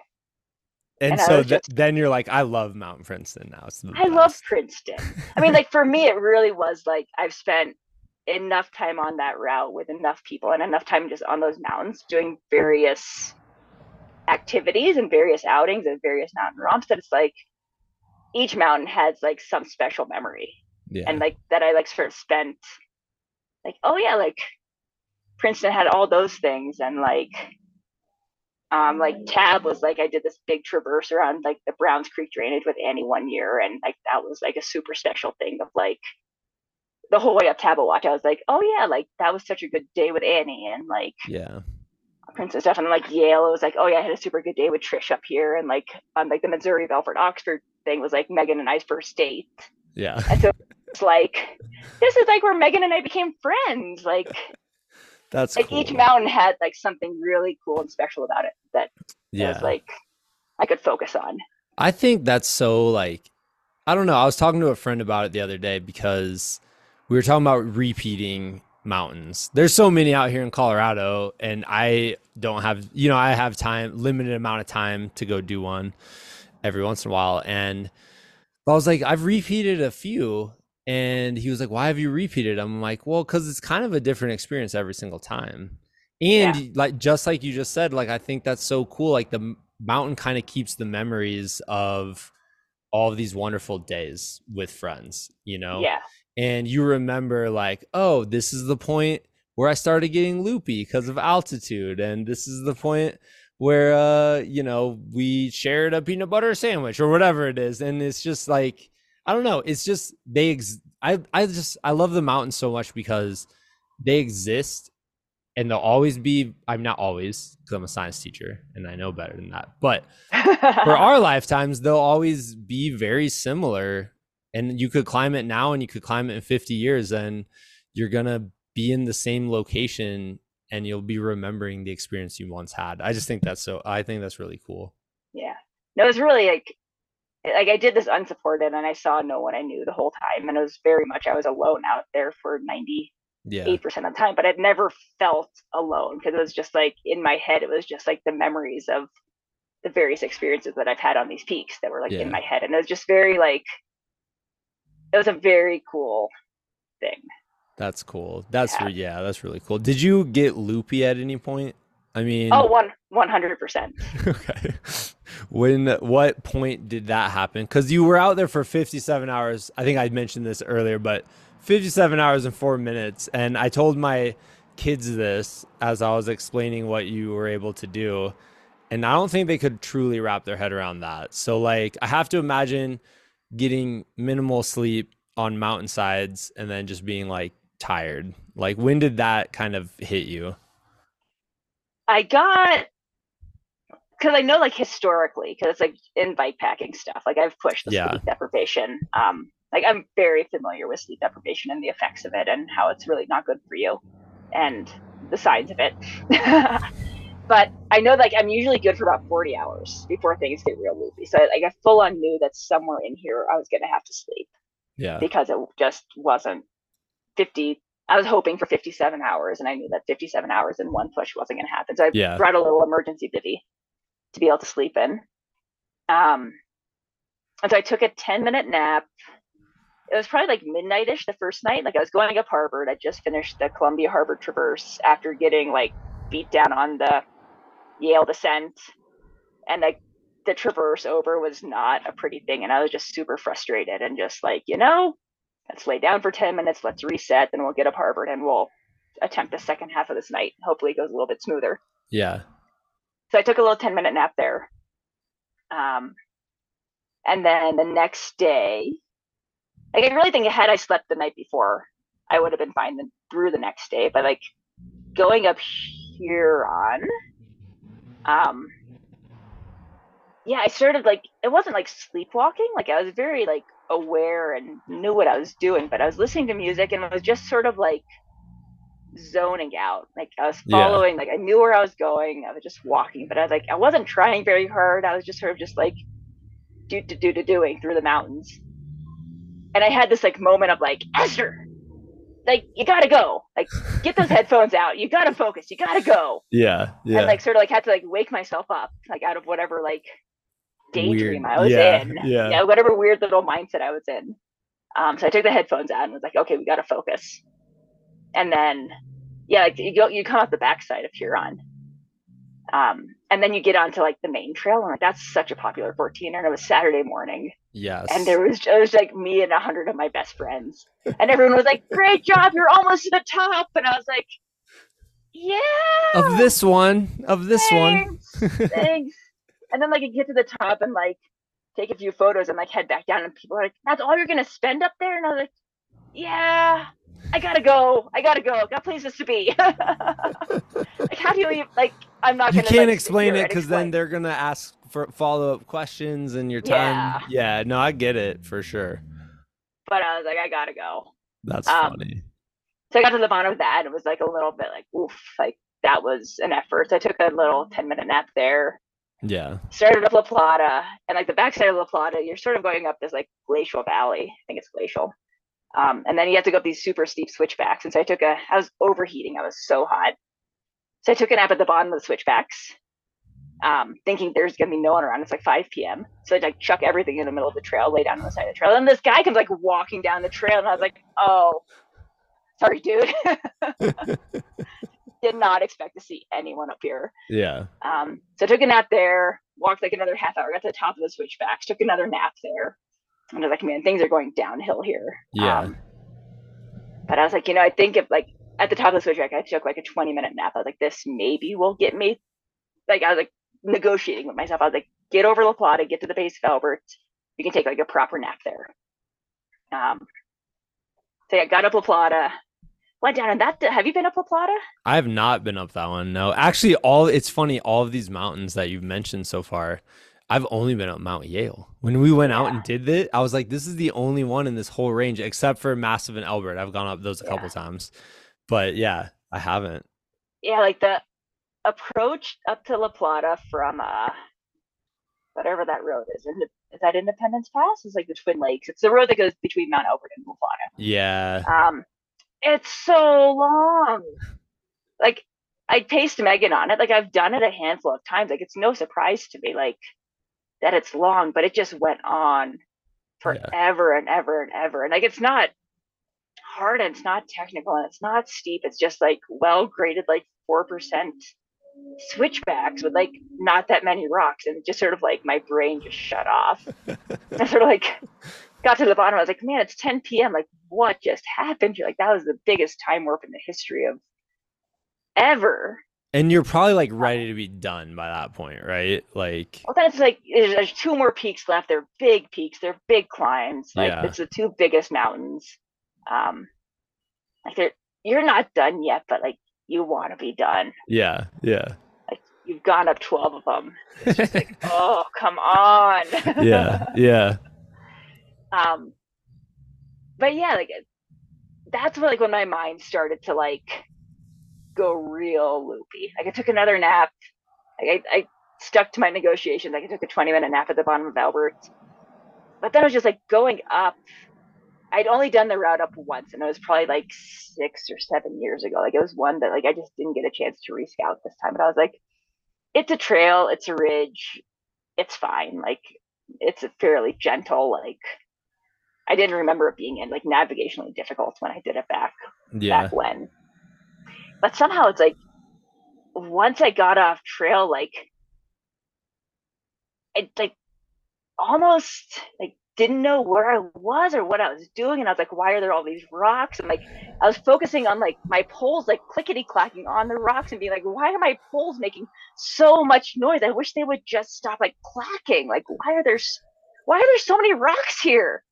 Speaker 1: And,
Speaker 2: and
Speaker 1: so th-
Speaker 2: just-
Speaker 1: then you're like i love mountain princeton now
Speaker 2: I love. Princeton. I mean, like for me, it really was like I've spent enough time on that route with enough people and enough time just on those mountains doing various activities and various outings and various mountain romps that it's like each mountain has like some special memory
Speaker 1: yeah
Speaker 2: and like that I like sort of spent like oh yeah like Princeton had all those things and like um like tab was like I did this big traverse around like the Browns Creek drainage with Annie one year and like that was like a super special thing of like the whole way up Tabeguache I was like oh yeah like that was such a good day with Annie and like
Speaker 1: yeah.
Speaker 2: Princess stuff and like Yale it was like oh yeah I had a super good day with Trish up here and like on like the Missouri Belford Oxford thing was like Megan and I's first date.
Speaker 1: Yeah.
Speaker 2: And so it's like this is like where Megan and I became friends. Like
Speaker 1: that's
Speaker 2: like
Speaker 1: cool.
Speaker 2: each mountain had like something really cool and special about it that
Speaker 1: yeah
Speaker 2: was like I could focus on.
Speaker 1: I think that's so like I don't know. I was talking to a friend about it the other day because we were talking about repeating mountains. There's so many out here in Colorado and I don't have you know, I have time limited amount of time to go do one every once in a while and I was like I've repeated a few and he was like why have you repeated? I'm like, well, cuz it's kind of a different experience every single time. And like just like you just said, like I think that's so cool like the mountain kind of keeps the memories of all of these wonderful days with friends, you know?
Speaker 2: Yeah.
Speaker 1: And you remember, like, oh, this is the point where I started getting loopy because of altitude. And this is the point where, uh, you know, we shared a peanut butter sandwich or whatever it is. And it's just like, I don't know. It's just, they, ex- I, I just, I love the mountains so much because they exist and they'll always be, I'm not always because I'm a science teacher and I know better than that. But for our lifetimes, they'll always be very similar. And you could climb it now and you could climb it in 50 years, and you're going to be in the same location and you'll be remembering the experience you once had. I just think that's so, I think that's really cool.
Speaker 2: yeah. No, it's really like like I did this unsupported and I saw no one I knew the whole time and it was very much I was alone out there for 98%
Speaker 1: Yeah.
Speaker 2: of the time, but I'd never felt alone because it was just like in my head it was just like the memories of the various experiences that I've had on these peaks that were like
Speaker 1: Yeah.
Speaker 2: in my head and it was just very like it was a very cool thing.
Speaker 1: That's cool. That's,
Speaker 2: Yeah.
Speaker 1: re- yeah, that's really cool. Did you get loopy at any point? I mean,
Speaker 2: Oh, one one hundred percent.
Speaker 1: okay. When what point did that happen? Because you were out there for 57 hours. I think I mentioned this earlier, but 57 hours and four minutes. And I told my kids this as I was explaining what you were able to do. And I don't think they could truly wrap their head around that. So, like, I have to imagine getting minimal sleep on mountainsides and then just being like tired. Like, when did that kind of hit you?
Speaker 2: I got because I know like historically because it's like in bike packing stuff. Like I've pushed the
Speaker 1: Yeah.
Speaker 2: sleep deprivation. Um, like I'm very familiar with sleep deprivation and the effects of it and how it's really not good for you and the signs of it. but I know like I'm usually good for about 40 hours before things get real loopy. So like I full on knew that somewhere in here I was gonna have to sleep
Speaker 1: Yeah.
Speaker 2: because it just wasn't 50 i was hoping for 57 hours and i knew that 57 hours in one push wasn't going to happen. So i
Speaker 1: Yeah.
Speaker 2: brought a little emergency bivy to be able to sleep in. Um and so i took a 10 minute nap. It was probably like midnight-ish the first night. Like i was going up harvard. I just finished the columbia harvard traverse after getting like beat down on the yale descent. And like the traverse over was not a pretty thing, and I was just super frustrated and just like, you know, let's lay down for ten minutes, let's reset, then we'll get up Harvard and we'll attempt the second half of this night. Hopefully, it goes a little bit smoother.
Speaker 1: Yeah.
Speaker 2: So I took a little ten minute nap there. Um, and then the next day, like I really think had I slept the night before, I would have been fine through the next day. But like going up Huron, um, yeah, I started like it wasn't like sleepwalking. Like I was very like aware and knew what I was doing, but I was listening to music and I was just sort of like zoning out. Like I was following, yeah. like I knew where I was going. I was just walking, but I was like I wasn't trying very hard. I was just sort of just like do do do do doing through the mountains. And I had this like moment of like Eszter, like you gotta go like get those headphones out you gotta focus you gotta go
Speaker 1: yeah yeah
Speaker 2: and like sort of like had to like wake myself up like out of whatever like daydream weird. i was
Speaker 1: yeah,
Speaker 2: in
Speaker 1: yeah.
Speaker 2: whatever weird little mindset i was in um so i took the headphones out and was like okay we gotta focus and then yeah like you go you come up the backside of huron um and then you get onto like the main trail and like that's such a popular 14 and it was saturday morning
Speaker 1: Yes.
Speaker 2: And there was just like me and a hundred of my best friends. And everyone was like, Great job, you're almost to the top. And I was like, Yeah.
Speaker 1: Of this one. Of this
Speaker 2: thanks, one. thanks. And then like you get to the top and like take a few photos and like head back down and people are like, That's all you're gonna spend up there? And I was like, Yeah. I gotta go. I gotta go. Got places to be. like, how do you even, like? I'm not.
Speaker 1: You
Speaker 2: gonna, You
Speaker 1: can't
Speaker 2: like,
Speaker 1: explain it because then they're gonna ask for follow up questions and your time. Yeah. yeah. No, I get it for sure.
Speaker 2: But I was like, I gotta go.
Speaker 1: That's um, funny.
Speaker 2: So I got to the bottom of that it was like a little bit like, oof, like that was an effort. So I took a little 10 minute nap there.
Speaker 1: Yeah.
Speaker 2: Started up La Plata and like the backside of La Plata, you're sort of going up this like glacial valley. I think it's glacial. Um, and then you have to go up these super steep switchbacks. And so I took a, I was overheating. I was so hot. So I took a nap at the bottom of the switchbacks, um, thinking there's going to be no one around. It's like 5 p.m. So I like chuck everything in the middle of the trail, lay down on the side of the trail. And this guy comes like walking down the trail. And I was like, oh, sorry, dude. Did not expect to see anyone up here.
Speaker 1: Yeah.
Speaker 2: Um, so I took a nap there, walked like another half hour, got to the top of the switchbacks, took another nap there. And I was like, man, things are going downhill here.
Speaker 1: Yeah. Um,
Speaker 2: but I was like, you know, I think if like at the top of the switchback, I took like a 20 minute nap. I was like, this maybe will get me. Like, I was like negotiating with myself. I was like, get over La Plata, get to the base of Albert. You can take like a proper nap there. Um, so I got up La Plata, went down and that. Have you been up La Plata?
Speaker 1: I have not been up that one. No, actually, all it's funny. All of these mountains that you've mentioned so far, I've only been up Mount Yale. When we went yeah. out and did it, I was like, this is the only one in this whole range, except for Massive and Elbert. I've gone up those a yeah. couple times, but yeah, I haven't.
Speaker 2: Yeah, like the approach up to La Plata from uh whatever that road is. Is that Independence Pass? It's like the Twin Lakes. It's the road that goes between Mount Elbert and La Plata.
Speaker 1: Yeah.
Speaker 2: Um, it's so long. Like I paced Megan on it. Like I've done it a handful of times. Like it's no surprise to me. Like that it's long, but it just went on forever yeah. and ever and ever. And like it's not hard and it's not technical and it's not steep. It's just like well graded, like four percent switchbacks with like not that many rocks, and just sort of like my brain just shut off. I sort of like got to the bottom. I was like, man, it's 10 p.m. Like what just happened? You're like that was the biggest time warp in the history of ever.
Speaker 1: And you're probably like ready to be done by that point, right? Like,
Speaker 2: well, then it's like there's two more peaks left. They're big peaks. They're big climbs. Like yeah. it's the two biggest mountains. Um, like they're you're not done yet, but like you want to be done.
Speaker 1: Yeah, yeah.
Speaker 2: Like you've gone up twelve of them. It's just like, oh, come on.
Speaker 1: yeah, yeah.
Speaker 2: Um, but yeah, like that's what like when my mind started to like go real loopy. Like I took another nap. Like I, I stuck to my negotiations. Like I took a 20 minute nap at the bottom of Elbert. But then I was just like going up. I'd only done the route up once and it was probably like six or seven years ago. Like it was one that like I just didn't get a chance to rescout this time. But I was like, it's a trail, it's a ridge, it's fine. Like it's a fairly gentle, like I didn't remember it being in like navigationally difficult when I did it back yeah. back when but somehow it's like once I got off trail, like it like almost like didn't know where I was or what I was doing. And I was like, why are there all these rocks? And like, I was focusing on like my poles, like clickety clacking on the rocks and being like, why are my poles making so much noise? I wish they would just stop like clacking. Like, why are there, why are there so many rocks here?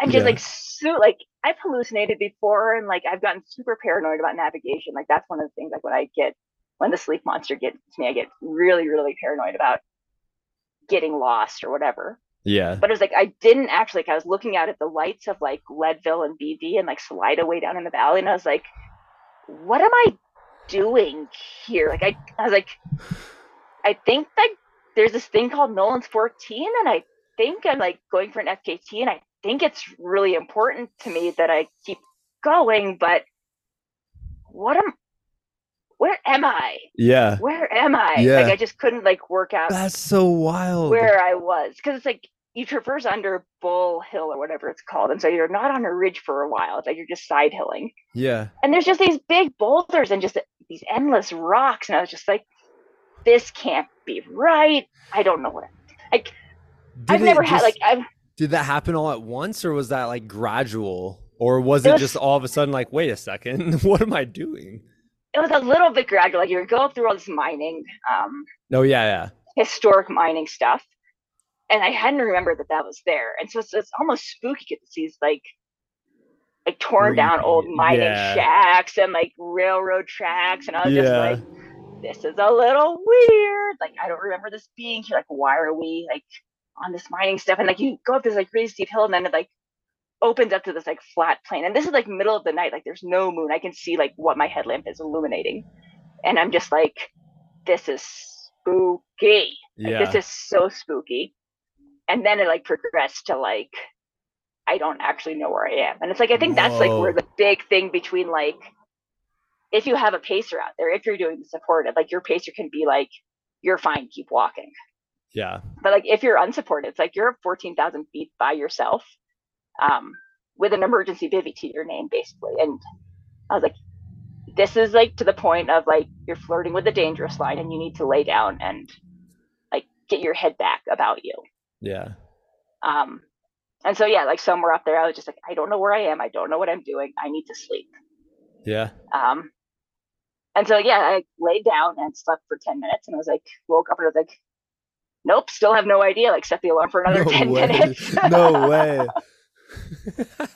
Speaker 2: And just yeah. like, so like, I've hallucinated before and like, I've gotten super paranoid about navigation. Like, that's one of the things like when I get, when the sleep monster gets me, I get really, really paranoid about getting lost or whatever.
Speaker 1: Yeah.
Speaker 2: But it was like I didn't actually. Like, I was looking out at the lights of like Leadville and BV and like Salida way down in the valley, and I was like, "What am I doing here?" Like I, I was like, I think like there's this thing called Nolan's 14, and I think I'm like going for an FKT, and I think it's really important to me that I keep going. But what am where am I?
Speaker 1: Yeah.
Speaker 2: Where am I? Yeah. Like I just couldn't like work out.
Speaker 1: That's so wild.
Speaker 2: Where I was, because it's like you traverse under Bull Hill or whatever it's called, and so you're not on a ridge for a while. It's like you're just side hilling.
Speaker 1: Yeah.
Speaker 2: And there's just these big boulders and just these endless rocks, and I was just like, this can't be right. I don't know what. Like, I've never just, had like I've.
Speaker 1: Did that happen all at once, or was that like gradual, or was it, it was, just all of a sudden like, wait a second, what am I doing?
Speaker 2: it was a little bit gradual. Like you're going through all this mining. Um,
Speaker 1: oh yeah, yeah.
Speaker 2: Historic mining stuff, and I hadn't remembered that that was there, and so it's, it's almost spooky to see these like like torn down old mining yeah. shacks and like railroad tracks, and I was yeah. just like, this is a little weird. Like I don't remember this being here. Like why are we like on this mining stuff? And like you go up this like really steep hill, and then it like opens up to this like flat plane and this is like middle of the night like there's no moon i can see like what my headlamp is illuminating and i'm just like this is spooky yeah. Like, this is so spooky and then it like progressed to like i don't actually know where i am and it's like i think Whoa. that's like where the big thing between like if you have a pacer out there if you're doing the supported like your pacer can be like you're fine keep walking
Speaker 1: yeah
Speaker 2: but like if you're unsupported it's like you're 14000 feet by yourself um, with an emergency bivy to your name, basically. And I was like, this is like to the point of like you're flirting with the dangerous line and you need to lay down and like get your head back about you.
Speaker 1: Yeah.
Speaker 2: Um, and so yeah, like somewhere up there, I was just like, I don't know where I am. I don't know what I'm doing. I need to sleep.
Speaker 1: Yeah.
Speaker 2: Um, and so yeah, I laid down and slept for 10 minutes and I was like, woke up and I was like, nope, still have no idea. Like set the alarm for another no 10
Speaker 1: way.
Speaker 2: minutes.
Speaker 1: no way.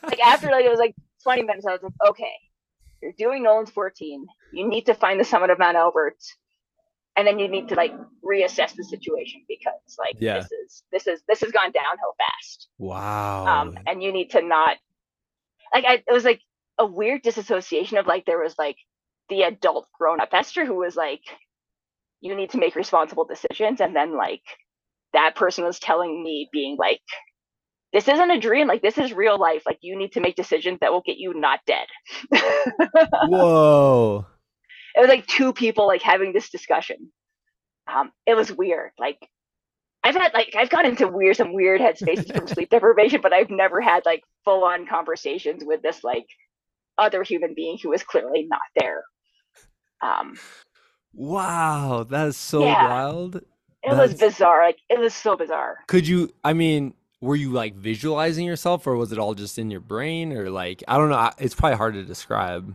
Speaker 2: like after like it was like 20 minutes, I was like, okay, you're doing Nolan's 14. You need to find the summit of Mount Elbert, and then you need to like reassess the situation because like yeah. this is this is this has gone downhill fast.
Speaker 1: Wow.
Speaker 2: Um, and you need to not like I, it was like a weird disassociation of like there was like the adult grown up Eszter who was like, you need to make responsible decisions, and then like that person was telling me being like this isn't a dream. Like this is real life. Like you need to make decisions that will get you not dead.
Speaker 1: Whoa.
Speaker 2: It was like two people like having this discussion. Um, it was weird. Like I've had like I've gotten into weird some weird headspaces from sleep deprivation, but I've never had like full on conversations with this like other human being who was clearly not there. Um
Speaker 1: Wow, that is so yeah, wild. It
Speaker 2: That's... was bizarre. Like it was so bizarre.
Speaker 1: Could you I mean were you like visualizing yourself or was it all just in your brain or like i don't know it's probably hard to describe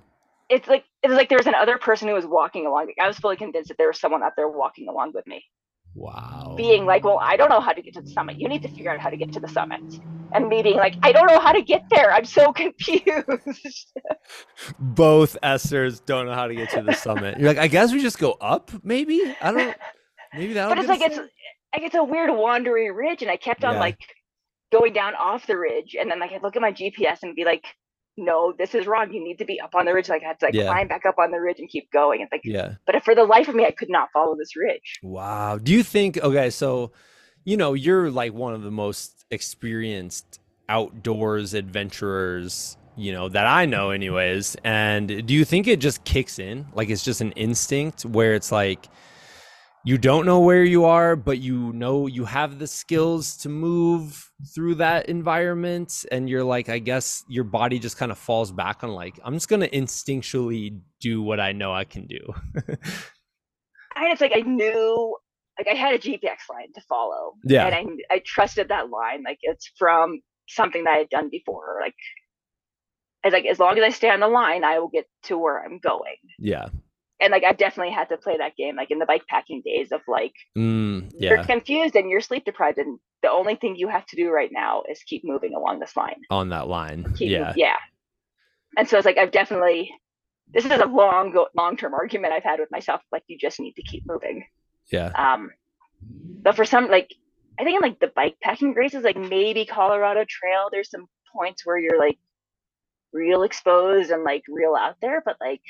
Speaker 2: it's like it was like there was another person who was walking along i was fully convinced that there was someone out there walking along with me
Speaker 1: wow.
Speaker 2: being like well i don't know how to get to the summit. You need to figure out how to get to the summit. And me being like i don't know how to get there. I'm so confused.
Speaker 1: Both Eszters don't know how to get to the summit. You're like i guess we just go up maybe? I don't maybe that
Speaker 2: but it's like it's like it's a weird wandering ridge and i kept on yeah. like going down off the ridge and then like I'd look at my GPS and be like, no, this is wrong. You need to be up on the ridge. Like I had to like yeah. climb back up on the ridge and keep going. It's like,
Speaker 1: yeah.
Speaker 2: But for the life of me, I could not follow this ridge.
Speaker 1: Wow. Do you think? Okay, so you know you're like one of the most experienced outdoors adventurers you know that I know anyways and do you think it just kicks in like it's just an instinct where it's like you don't know where you are, but you know you have the skills to move through that environment. And you're like, I guess your body just kind of falls back on like, I'm just going to instinctually do what I know I can do.
Speaker 2: and it's like I knew like I had a GPX line to follow.
Speaker 1: Yeah.
Speaker 2: And I I trusted that line. Like it's from something that I had done before. Like as like as long as I stay on the line, I will get to where I'm going.
Speaker 1: Yeah.
Speaker 2: And like I've definitely had to play that game like in the bike packing days of like
Speaker 1: Mm,
Speaker 2: you're confused and you're sleep deprived and the only thing you have to do right now is keep moving along this line.
Speaker 1: On that line.
Speaker 2: Keep
Speaker 1: Yeah.
Speaker 2: yeah. And so it's like I've definitely this is a long long term argument I've had with myself. Like you just need to keep moving.
Speaker 1: Yeah.
Speaker 2: Um, but for some, like I think in like the bike packing races, like maybe Colorado Trail, there's some points where you're like real exposed and like real out there. But like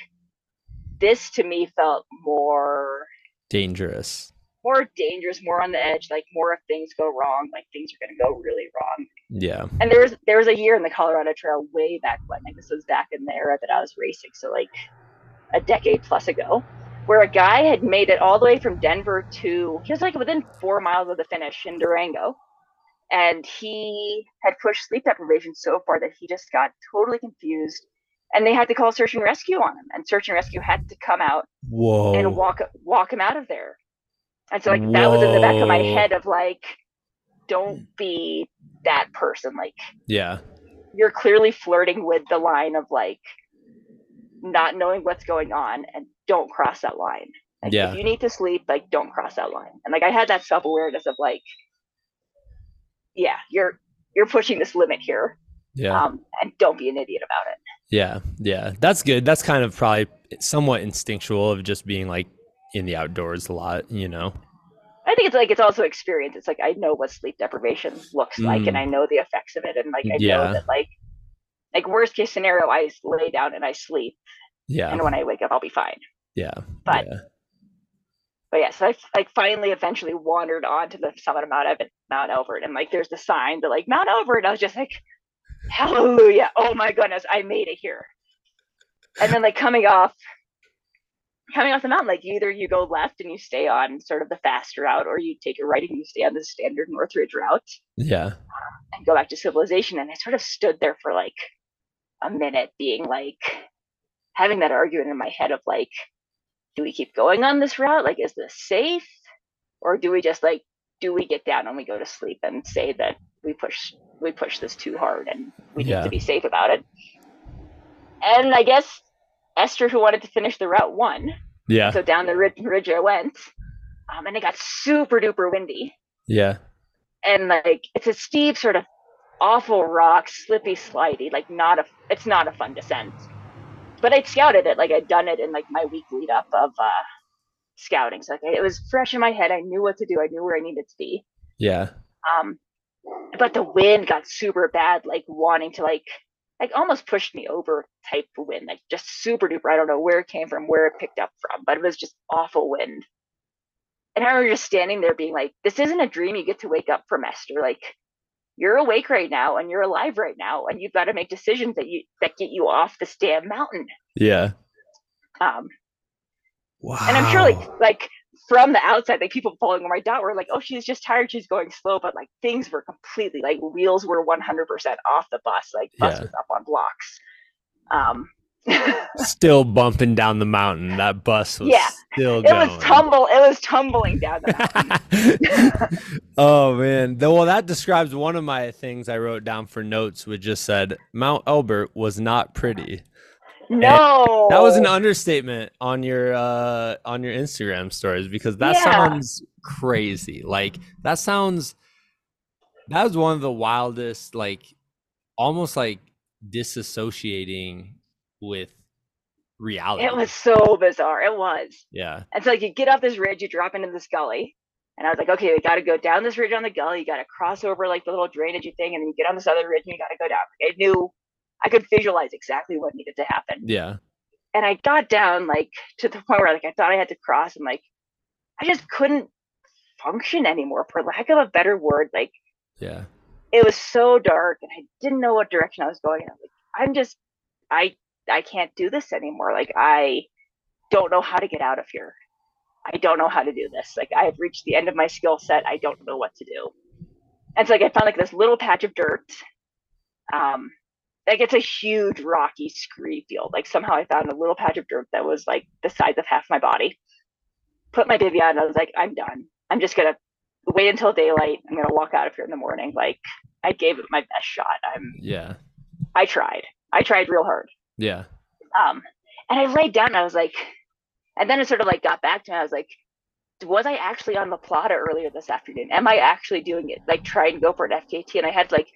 Speaker 2: this to me felt more
Speaker 1: Dangerous.
Speaker 2: more dangerous, more on the edge. Like more if things go wrong, like things are gonna go really wrong.
Speaker 1: Yeah.
Speaker 2: And there was there was a year in the Colorado Trail way back when, like this was back in the era that I was racing, so like a decade plus ago, where a guy had made it all the way from Denver to he was like within four miles of the finish in Durango. And he had pushed sleep deprivation so far that he just got totally confused. And they had to call search and rescue on him. And search and rescue had to come out
Speaker 1: Whoa.
Speaker 2: and walk walk him out of there. And so like that was in the back of my head of like, don't be that person. Like
Speaker 1: yeah.
Speaker 2: you're clearly flirting with the line of like not knowing what's going on and don't cross that line. Like
Speaker 1: Yeah.
Speaker 2: if you need to sleep, like don't cross that line. And like I had that self awareness of like, yeah, you're you're pushing this limit here.
Speaker 1: Yeah.
Speaker 2: Um, and don't be an idiot about it.
Speaker 1: Yeah, yeah, that's good. That's kind of probably somewhat instinctual of just being like in the outdoors a lot, you know.
Speaker 2: I think it's like it's also experience. It's like I know what sleep deprivation looks like, and
Speaker 1: Mm.
Speaker 2: I know the effects of it, and like I
Speaker 1: Yeah.
Speaker 2: know that like like worst case scenario, I lay down and I sleep,
Speaker 1: Yeah,
Speaker 2: and when I wake up, I'll be fine.
Speaker 1: yeah,
Speaker 2: But
Speaker 1: yeah,
Speaker 2: but yeah, so I like finally eventually wandered onto the summit of Mount Evan, Mount Elbert, and like there's the sign that like Mount Elbert. I was just like, hallelujah! Oh my goodness, I made it here. And then like coming off, coming off the mountain, like either you go left and you stay on sort of the fast route, or you take a right and you stay on the standard Northridge route
Speaker 1: yeah,
Speaker 2: and go back to civilization. And I sort of stood there for like a minute, being like having that argument in my head of like, do we keep going on this route? Like, is this safe? Or do we just like, do we get down and we go to sleep and say that we push we push this too hard and we need to be safe about it? And I guess Eszter, who wanted to finish the route, won.
Speaker 1: yeah,
Speaker 2: So down the ridge, ridge I went, um, and it got super duper windy.
Speaker 1: Yeah,
Speaker 2: and like it's a steep sort of awful rock slippy slidey like not a it's not a fun descent. But i'd scouted it like i'd done it in like my week lead up of uh scouting. So like it was fresh in my head. I knew what to do. I knew where i needed to be.
Speaker 1: Yeah,
Speaker 2: um but the wind got super bad like wanting to like like almost pushed me over type of wind like just super duper. I don't know where it came from where it picked up from but it was just awful wind. And i remember just standing there being like this isn't a dream. You get to wake up from Eszter. Like you're awake right now and you're alive right now and you've got to make decisions that you that get you off this damn mountain.
Speaker 1: Yeah.
Speaker 2: um
Speaker 1: Wow.
Speaker 2: and i'm sure like like from the outside like people following my dot were like oh she's just tired she's going slow but like things were completely like wheels were 100% off the bus like bus
Speaker 1: Yeah.
Speaker 2: was up on blocks um
Speaker 1: still bumping down the mountain. That bus was
Speaker 2: Yeah.
Speaker 1: still
Speaker 2: it
Speaker 1: going.
Speaker 2: was tumble it was tumbling down the mountain
Speaker 1: oh man. Well, that describes one of my things I wrote down for notes, which just said Mount Elbert was not pretty.
Speaker 2: No
Speaker 1: That was an understatement on your uh on your Instagram stories because that
Speaker 2: Yeah.
Speaker 1: sounds crazy. Like that sounds that was one of the wildest like almost like disassociating with reality.
Speaker 2: it was so bizarre it was
Speaker 1: yeah.
Speaker 2: And so like you get off this ridge, you drop into this gully. And I was like, okay, we gotta go down this ridge on the gully, you gotta cross over like the little drainage thing, and then you get on this other ridge and you gotta go down. I knew I could visualize exactly what needed to happen.
Speaker 1: Yeah.
Speaker 2: And I got down like to the point where like I thought I had to cross and like I just couldn't function anymore, for lack of a better word. Like
Speaker 1: Yeah.
Speaker 2: it was so dark and I didn't know what direction I was going. I was like, I'm just I I can't do this anymore. Like I don't know how to get out of here. I don't know how to do this. Like I've reached the end of my skill set. I don't know what to do. And so like I found like this little patch of dirt. Um like it's a huge rocky scree field. Like somehow I found a little patch of dirt that was like the size of half my body. Put my bivy on and I was like, I'm done. I'm just gonna wait until daylight. I'm gonna walk out of here in the morning. Like I gave it my best shot. I'm
Speaker 1: Yeah.
Speaker 2: I tried. I tried real hard.
Speaker 1: Yeah.
Speaker 2: Um, and I laid down. And I was like, and then it sort of like got back to me. I was like, was I actually on La Plata earlier this afternoon? Am I actually doing it? Like trying to go for an FKT? And I had like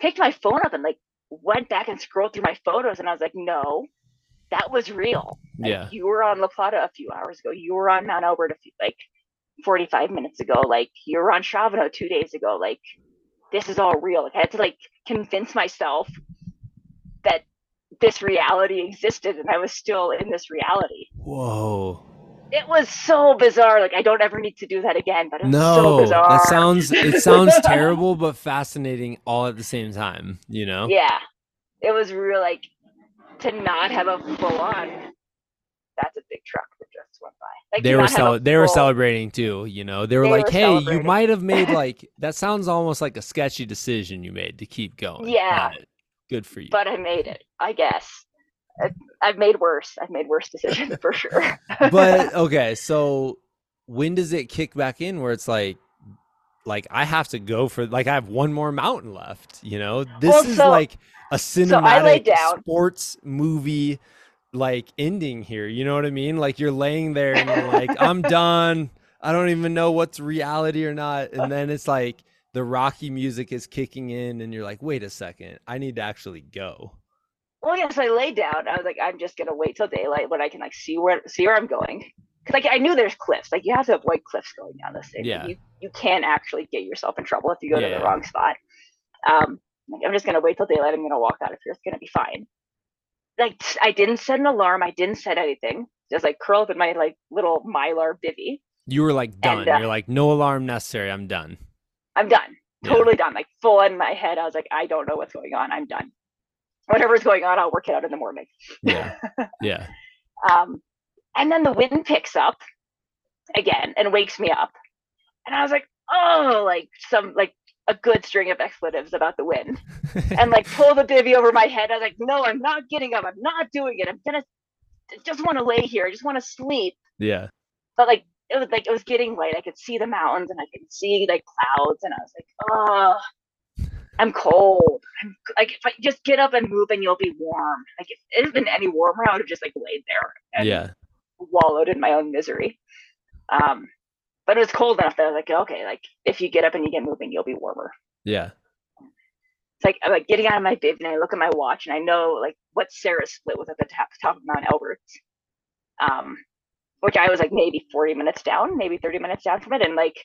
Speaker 2: picked my phone up and like went back and scrolled through my photos, and I was like, no, that was real. Like,
Speaker 1: Yeah.
Speaker 2: you were on La Plata a few hours ago. You were on Mount Elbert a few, like 45 minutes ago. Like you were on Shavano two days ago. Like this is all real. Like I had to like convince myself that this reality existed and I was still in this reality.
Speaker 1: Whoa.
Speaker 2: It was so bizarre. Like I don't ever need to do that again, but it was so
Speaker 1: No,
Speaker 2: bizarre.
Speaker 1: that sounds it sounds terrible but fascinating all at the same time, you know?
Speaker 2: Yeah. It was real like to not have a full on that's a big truck that just went by. Like
Speaker 1: they were cel- they were celebrating too, you know. They were
Speaker 2: They
Speaker 1: like,
Speaker 2: were
Speaker 1: "Hey, you might have made like that sounds almost like a sketchy decision you made to keep going."
Speaker 2: Yeah.
Speaker 1: Good for you.
Speaker 2: but I made it, I guess. I- I've made worse. I've made worse decisions for sure.
Speaker 1: but okay, so when does it kick back in where it's like like I have to go for like I have one more mountain left, you know? This
Speaker 2: Well,
Speaker 1: is like a cinematic
Speaker 2: down.
Speaker 1: sports movie like ending here, you know what I mean? Like you're laying there and you're like I'm done. I don't even know what's reality or not and then it's like the rocky music is kicking in and you're like, "Wait a second. I need to actually go."
Speaker 2: Well, yes, I laid down. I was like, I'm just gonna wait till daylight when I can like see where see where I'm going. Cause like I knew there's cliffs. Like you have to avoid cliffs going down this thing.
Speaker 1: Yeah.
Speaker 2: you you can actually get yourself in trouble if you go to
Speaker 1: Yeah.
Speaker 2: the wrong spot. Um, like, I'm just gonna wait till daylight. I'm gonna walk out of here. It's gonna be fine. Like I didn't set an alarm. I didn't set anything. Just like curl up in my like little mylar bivy.
Speaker 1: You were like done.
Speaker 2: And, uh,
Speaker 1: you're like, "No alarm necessary. I'm done."
Speaker 2: I'm done.
Speaker 1: Yeah.
Speaker 2: Totally done. Like full in my head. I was like, I don't know what's going on. I'm done. Whatever's going on, I'll work it out in the morning.
Speaker 1: Yeah. Yeah.
Speaker 2: Um, and then the wind picks up again and wakes me up. And I was like, oh, like some like a good string of expletives about the wind. And like pull the bivy over my head. I was like, no, I'm not getting up. I'm not doing it. I'm gonna just want to lay here. I just want to sleep.
Speaker 1: yeah.
Speaker 2: But like it was like it was getting light. I could see the mountains and I could see like clouds, and I was like, oh, I'm cold. I'm like if I just get up and move and you'll be warm. Like if it had been any warmer, I would have just like laid there and
Speaker 1: Yeah.
Speaker 2: wallowed in my own misery. Um, but it was cold enough that I was like, okay, like if you get up and you get moving, you'll be warmer.
Speaker 1: Yeah.
Speaker 2: It's like I'm like getting out of my bib and I look at my watch and I know like what Sarah split was at the top top of Mount Elbert. Um, which I was like maybe 40 minutes down, maybe 30 minutes down from it. And like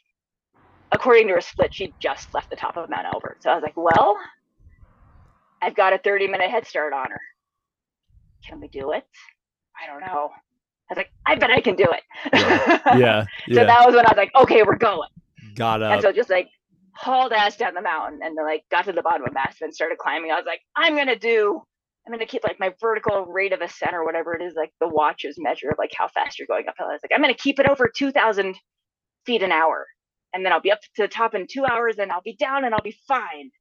Speaker 2: according to her split, she just left the top of Mount Elbert. So I was like, well, I've got a 30 minute head start on her. Can we do it? I don't know. I was like, I bet I can do it.
Speaker 1: Yeah.
Speaker 2: So
Speaker 1: Yeah.
Speaker 2: that was when I was like, okay, we're going.
Speaker 1: Got up.
Speaker 2: And so just like hauled ass down the mountain and then like got to the bottom of Massive and started climbing. I was like, I'm gonna do I'm gonna keep like my vertical rate of ascent or whatever it is, like the watch's measure of like how fast you're going uphill. I was like, I'm gonna keep it over two thousand feet an hour. And then I'll be up to the top in two hours and I'll be down and I'll be fine.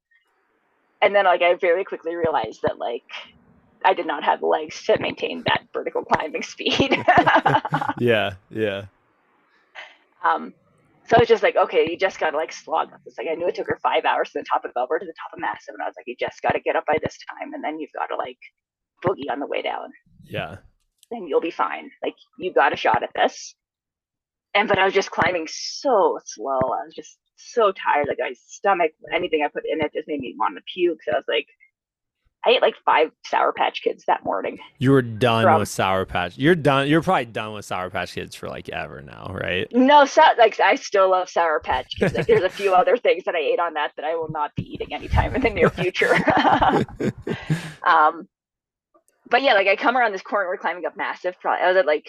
Speaker 2: And then like I very quickly realized that like I did not have the legs to maintain that vertical climbing speed.
Speaker 1: yeah. Yeah.
Speaker 2: Um, so I was just like, okay, you just gotta like slog up. this. Like I knew it took her five hours from the top of Belver to the top of Massive, and I was like, you just gotta get up by this time, and then you've got to like boogie on the way down,
Speaker 1: Yeah.
Speaker 2: then you'll be fine. Like you got a shot at this. And but I was just climbing so slow. I was just so tired. Like my stomach, anything I put in it just made me want to puke. So I was like, I ate like five Sour Patch Kids that morning.
Speaker 1: You were done
Speaker 2: From-
Speaker 1: with Sour Patch. You're done. You're probably done with Sour Patch Kids for like ever now, right?
Speaker 2: No, so, like I still love Sour Patch Kids. Like there's a few other things that I ate on that that I will not be eating anytime in the near future. um, but yeah, like I come around this corner, we're climbing up massive. Probably I was at like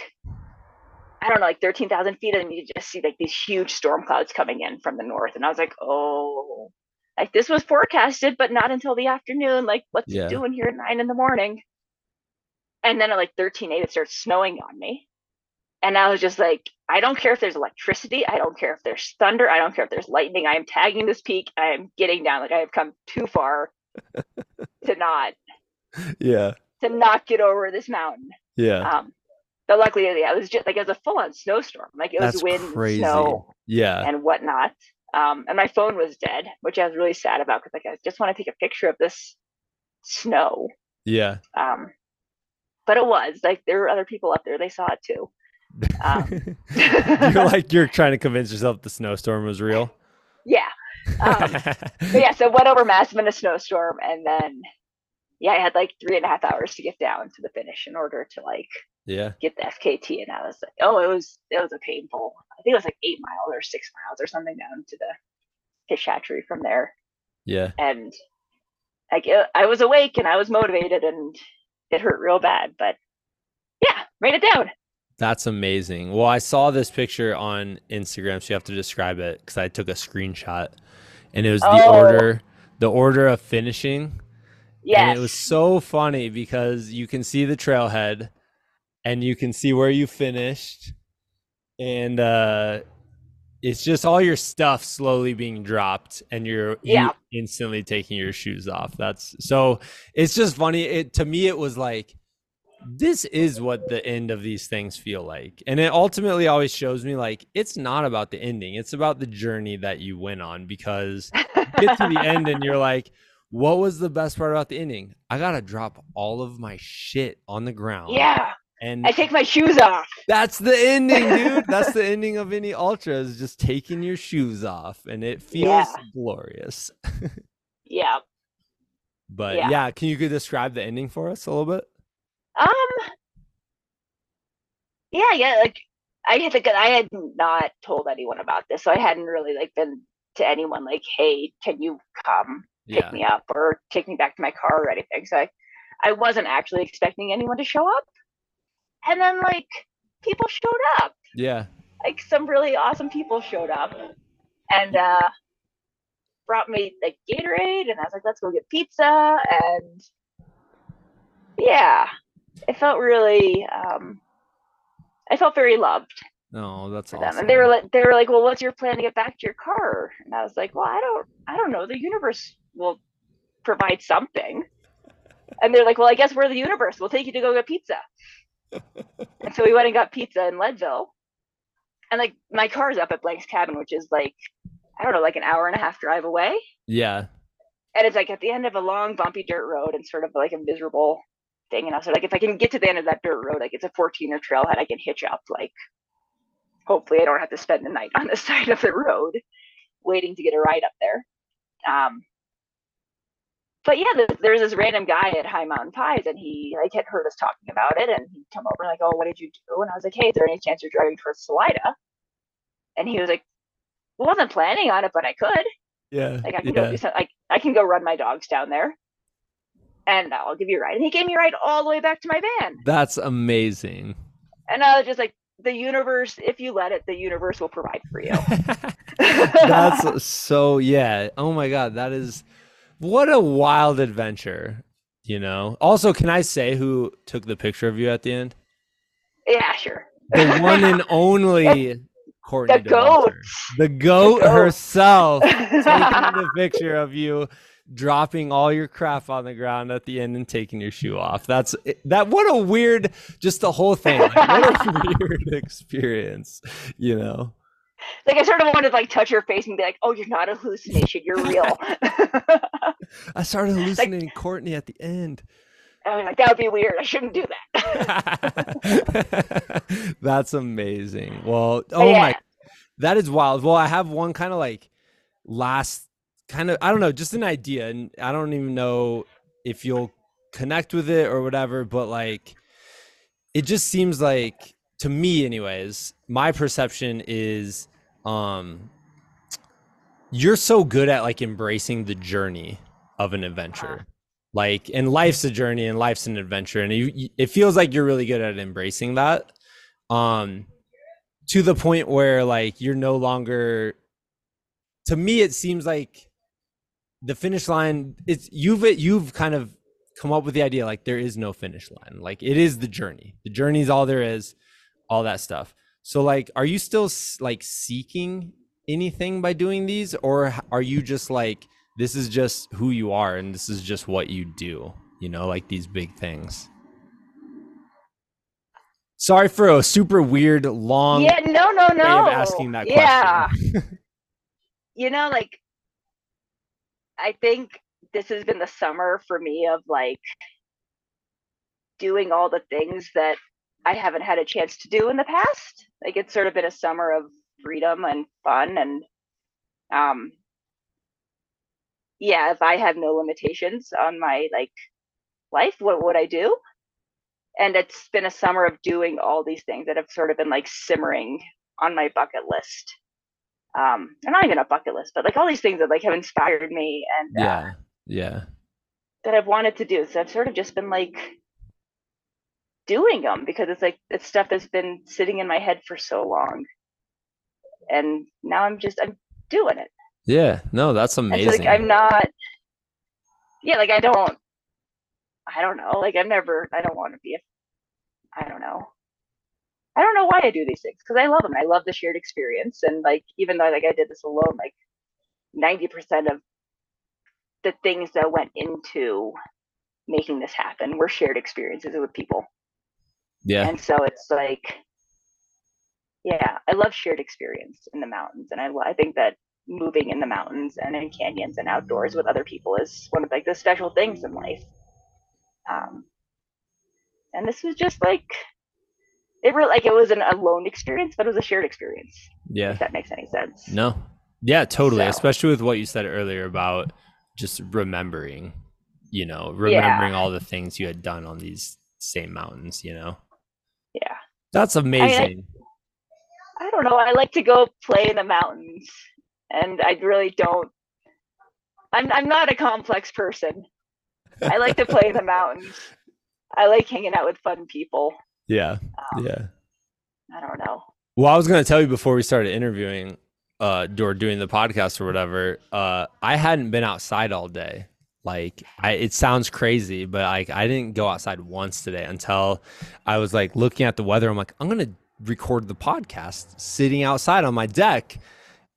Speaker 2: I don't know, like thirteen thousand feet, and you just see like these huge storm clouds coming in from the north, and I was like, oh, like this was forecasted, but not until the afternoon. Like what's
Speaker 1: Yeah.
Speaker 2: it doing here at nine in the morning? And then at like thirteen eight, it starts snowing on me. And I was just like, I don't care if there's electricity. I don't care if there's thunder. I don't care if there's lightning. I am tagging this peak. I am getting down. Like I have come too far to not
Speaker 1: yeah.
Speaker 2: to not get over this mountain.
Speaker 1: Yeah.
Speaker 2: Um, but luckily, yeah, it was just like it was a full on snowstorm. Like it was
Speaker 1: That's
Speaker 2: wind,
Speaker 1: crazy.
Speaker 2: snow,
Speaker 1: Yeah.
Speaker 2: and whatnot. Um, and my phone was dead, which I was really sad about because like I just want to take a picture of this snow.
Speaker 1: Yeah.
Speaker 2: Um, but it was like there were other people up there; they saw it too. Um,
Speaker 1: you're like you're trying to convince yourself the snowstorm was real.
Speaker 2: Yeah. Um, yeah, so went over massive in a snowstorm, and then yeah, I had like three and a half hours to get down to the finish in order to like
Speaker 1: yeah.
Speaker 2: get the FKT, and I was like, oh, it was it was a painful. I think it was like eight miles or six miles or something down to the fish hatchery from there,
Speaker 1: Yeah.
Speaker 2: and like I was awake and I was motivated, and it hurt real bad, but yeah, made it down.
Speaker 1: That's amazing. Well, I saw this picture on Instagram, so you have to describe it because I took a screenshot, and it was the
Speaker 2: Oh.
Speaker 1: order, the order of finishing,
Speaker 2: yeah
Speaker 1: and it was so funny because you can see the trailhead, and you can see where you finished, and uh, it's just all your stuff slowly being dropped, and you're you instantly taking your shoes off. That's so. It's just funny. It to me, it was like this is what the end of these things feel like. And it ultimately always shows me like it's not about the ending. It's about the journey that you went on because you get to the end and you're like, what was the best part about the ending? I got to drop all of my shit on the ground.
Speaker 2: yeah.
Speaker 1: And
Speaker 2: I take my shoes off.
Speaker 1: that's the ending, dude. That's the ending of any ultra is just taking your shoes off and it feels
Speaker 2: Yeah.
Speaker 1: glorious.
Speaker 2: Yeah.
Speaker 1: But
Speaker 2: Yeah.
Speaker 1: yeah, can you describe the ending for us a little bit?
Speaker 2: Um. Yeah, yeah. Like I had to. I had not told anyone about this, so I hadn't really like been to anyone like, "Hey, can you come pick
Speaker 1: Yeah.
Speaker 2: me up or take me back to my car or anything?" So I, I wasn't actually expecting anyone to show up, and then like people showed up.
Speaker 1: Yeah.
Speaker 2: Like some really awesome people showed up, and uh, brought me like Gatorade, and I was like, "Let's go get pizza," and yeah, it felt really. um I felt very loved
Speaker 1: No, that's
Speaker 2: for
Speaker 1: awesome.
Speaker 2: them, and they were like, they were like, "Well, what's your plan to get back to your car?" And I was like, "Well, I don't, I don't know. The universe will provide something." And they're like, "Well, I guess we're the universe. We'll take you to go get pizza." And so we went and got pizza in Leadville, and like my car's up at Blank's Cabin, which is like, I don't know, like an hour and a half drive away,
Speaker 1: Yeah.
Speaker 2: and it's like at the end of a long bumpy dirt road and sort of like a miserable thing. And I was like, if I can get to the end of that dirt road, like it's a 14er trailhead, I can hitch up. Like, hopefully, I don't have to spend the night on the side of the road waiting to get a ride up there. Um, but yeah, there, there was this random guy at High Mountain Pies, and he like had heard us talking about it, and he'd come over and like, "Oh, what did you do?" And I was like, "Hey, is there any chance you're driving towards Salida?" And he was like, "Well, wasn't planning on it, but I could."
Speaker 1: Yeah.
Speaker 2: Like I can go do some, like I can go run my dogs down there, and I'll give you a ride. And he gave me a ride all the way back to my van.
Speaker 1: That's amazing.
Speaker 2: And I was just like, the universe, if you let it, the universe will provide for you.
Speaker 1: That's so yeah. Oh my god, that is what a wild adventure. You know. Also, can I say who took the picture of you at the end?
Speaker 2: yeah, sure.
Speaker 1: The one and only Courtney.
Speaker 2: The goat.
Speaker 1: The goat
Speaker 2: goat.
Speaker 1: herself taking the picture of you dropping all your crap on the ground at the end and taking your shoe off. That's that what a weird just the whole thing. Like, what a weird experience, you know.
Speaker 2: Like I sort of wanted to like touch her face and be like, "Oh, you're not a hallucination. You're real."
Speaker 1: I started hallucinating Courtney at the end.
Speaker 2: I was like, "That would be weird. I shouldn't do that."
Speaker 1: That's amazing. Well, oh my, that is wild. Well, I have one kind of like last kind of, I don't know, just an idea. And I don't even know if you'll connect with it or whatever, but like, it just seems like to me, anyways, my perception is, um, you're so good at like embracing the journey of an adventure. Like and life's a journey and life's an adventure and you, it feels like you're really good at embracing that um to the point where like you're no longer to me it seems like the finish line it's you've you've kind of come up with the idea like there is no finish line. Like it is the journey. The journey is all there is all that stuff so like are you still like seeking anything by doing these or are you just like this is just who you are and this is just what you do you know like these big things Sorry for a super weird, long
Speaker 2: yeah, no, no, no.
Speaker 1: way of asking that question.
Speaker 2: yeah. you know, like I think this has been the summer for me of like doing all the things that I haven't had a chance to do in the past. Like it's sort of been a summer of freedom and fun and um yeah, if I have no limitations on my like life, what would I do? And it's been a summer of doing all these things that have sort of been like simmering on my bucket list. Um, and not even a bucket list, but like all these things that like have inspired me and uh,
Speaker 1: Yeah. Yeah.
Speaker 2: that I've wanted to do. So I've sort of just been like doing them because it's like it's stuff that's been sitting in my head for so long. And now I'm just I'm doing it.
Speaker 1: Yeah. No, that's
Speaker 2: And so
Speaker 1: amazing.
Speaker 2: like I'm not yeah, like I don't I don't know. Like I've never I don't want to be a I don't know. I don't know why I do these things because I love them. I love the shared experience and like even though like I did this alone, like 90% of the things that went into making this happen were shared experiences with people.
Speaker 1: Yeah.
Speaker 2: And so it's like, yeah, I love shared experience in the mountains, and I I think that moving in the mountains and in canyons and outdoors with other people is one of like the special things in life. Um, and this was just like, it really like it was an alone experience, but it was a shared experience.
Speaker 1: Yeah.
Speaker 2: If that makes any sense.
Speaker 1: No. Yeah, totally.
Speaker 2: So-
Speaker 1: Especially with what you said earlier about just remembering, you know, remembering all the things you had done on these same mountains, you know. That's amazing.
Speaker 2: I don't know. I like to go play in the mountains, and I really don't. I'm I'm not a complex person. I like to play in the mountains. I like hanging out with fun people.
Speaker 1: yeah.
Speaker 2: Um,
Speaker 1: Yeah.
Speaker 2: I don't know.
Speaker 1: Well, I was going to tell you before we started interviewing uh or doing the podcast or whatever, uh I hadn't been outside all day. Like I it sounds crazy, but like I didn't go outside once today until I was like looking at the weather. I'm like, I'm going to record the podcast sitting outside on my deck.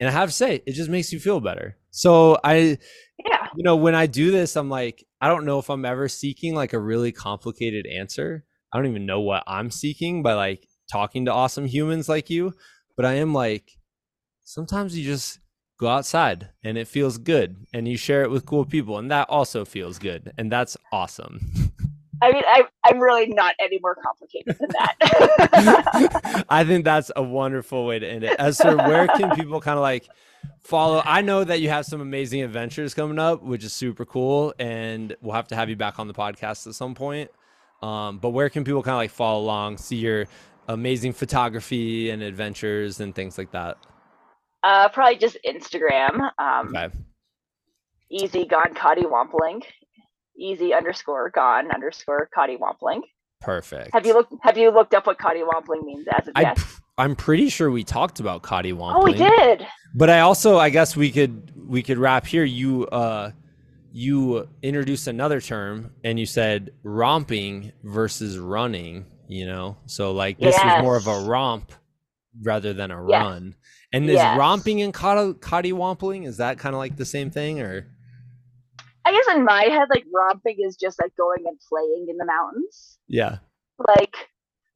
Speaker 1: And I have to say, it just makes you feel better. So I
Speaker 2: Yeah.
Speaker 1: you know, when I do this, I'm like, I don't know if I'm ever seeking like a really complicated answer. I don't even know what I'm seeking by like talking to awesome humans like you, but I am like, sometimes you just go outside and it feels good and you share it with cool people and that also feels good and that's awesome.
Speaker 2: I mean, I I'm really not any more complicated than that.
Speaker 1: I think that's a wonderful way to end it. Eszter, where can people kind of like follow? I know that you have some amazing adventures coming up, which is super cool, and we'll have to have you back on the podcast at some point. Um, but where can people kind of like follow along, see your amazing photography and adventures and things like that?
Speaker 2: Uh, probably just Instagram. Um,
Speaker 1: Okay.
Speaker 2: Easy gone Cotty Wampling. Easy underscore gone underscore Cotty Wampling.
Speaker 1: Perfect.
Speaker 2: Have you looked Have you looked up what Cotty Wampling means as of
Speaker 1: I,
Speaker 2: yet?
Speaker 1: I'm pretty sure we talked about Cotty Wampling.
Speaker 2: Oh, we did.
Speaker 1: But I also, I guess we could we could wrap here. You uh, you introduced another term, and you said romping versus running. You know, so like this was more of a romp rather than a
Speaker 2: Yes.
Speaker 1: run. And is
Speaker 2: Yes.
Speaker 1: romping and cotty wampling is that kind of like the same thing, or
Speaker 2: I guess in my head, like romping is just like going and playing in the mountains,
Speaker 1: yeah,
Speaker 2: like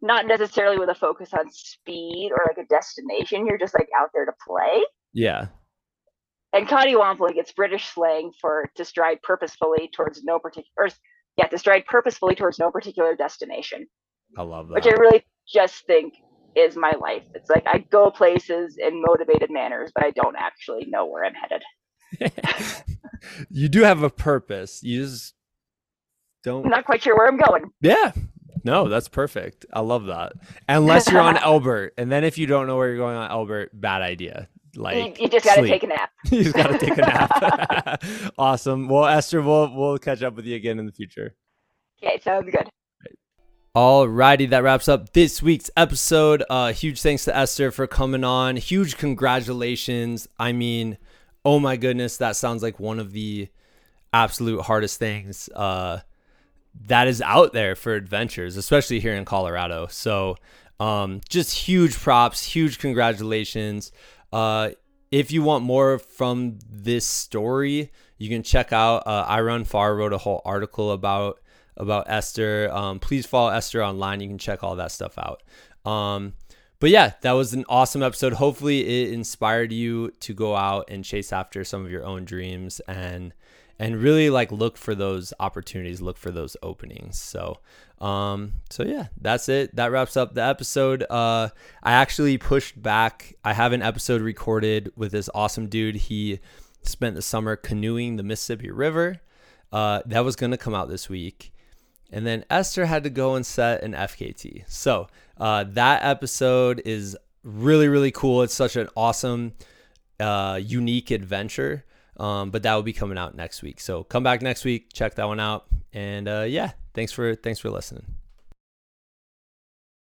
Speaker 2: not necessarily with a focus on speed or like a destination. You're just like out there to play.
Speaker 1: yeah,
Speaker 2: And Wampling, it's British slang for to stride purposefully towards no particular, yeah, to stride purposefully towards no particular destination,
Speaker 1: I love that.
Speaker 2: which I really just think is my life. It's like I go places in motivated manners, but I don't actually know where I'm headed.
Speaker 1: you do have a purpose. You just don't.
Speaker 2: I'm not quite sure where I'm going.
Speaker 1: Yeah. No, that's perfect. I love that. Unless you're on Elbert, and then if you don't know where you're going on Elbert, bad idea.
Speaker 2: You,
Speaker 1: Like
Speaker 2: you just got to take a nap.
Speaker 1: you just gotta take a nap. awesome. Well, Eszter, we'll we'll catch up with you again in the future.
Speaker 2: Okay, sounds good.
Speaker 1: Alrighty, that wraps up this week's episode. Uh, huge thanks to Eszter for coming on. Huge congratulations. I mean, oh my goodness, that sounds like one of the absolute hardest things uh, that is out there for adventures, especially here in Colorado. So, um, just huge props, huge congratulations. Uh, if you want more from this story, you can check out uh, iRunFar wrote a whole article about about Eszter. Um, please follow Eszter online. You can check all that stuff out. Um, but yeah, that was an awesome episode. Hopefully, it inspired you to go out and chase after some of your own dreams and and really like look for those opportunities, look for those openings. So, um, so yeah, that's it. That wraps up the episode. Uh, I actually pushed back. I have an episode recorded with this awesome dude. He spent the summer canoeing the Mississippi River. Uh, that was gonna come out this week. And then Eszter had to go and set an FKT. So uh, that episode is really, really cool. It's such an awesome, uh, unique adventure. Um, but that will be coming out next week. So come back next week, check that one out. And uh, yeah, thanks for thanks for listening.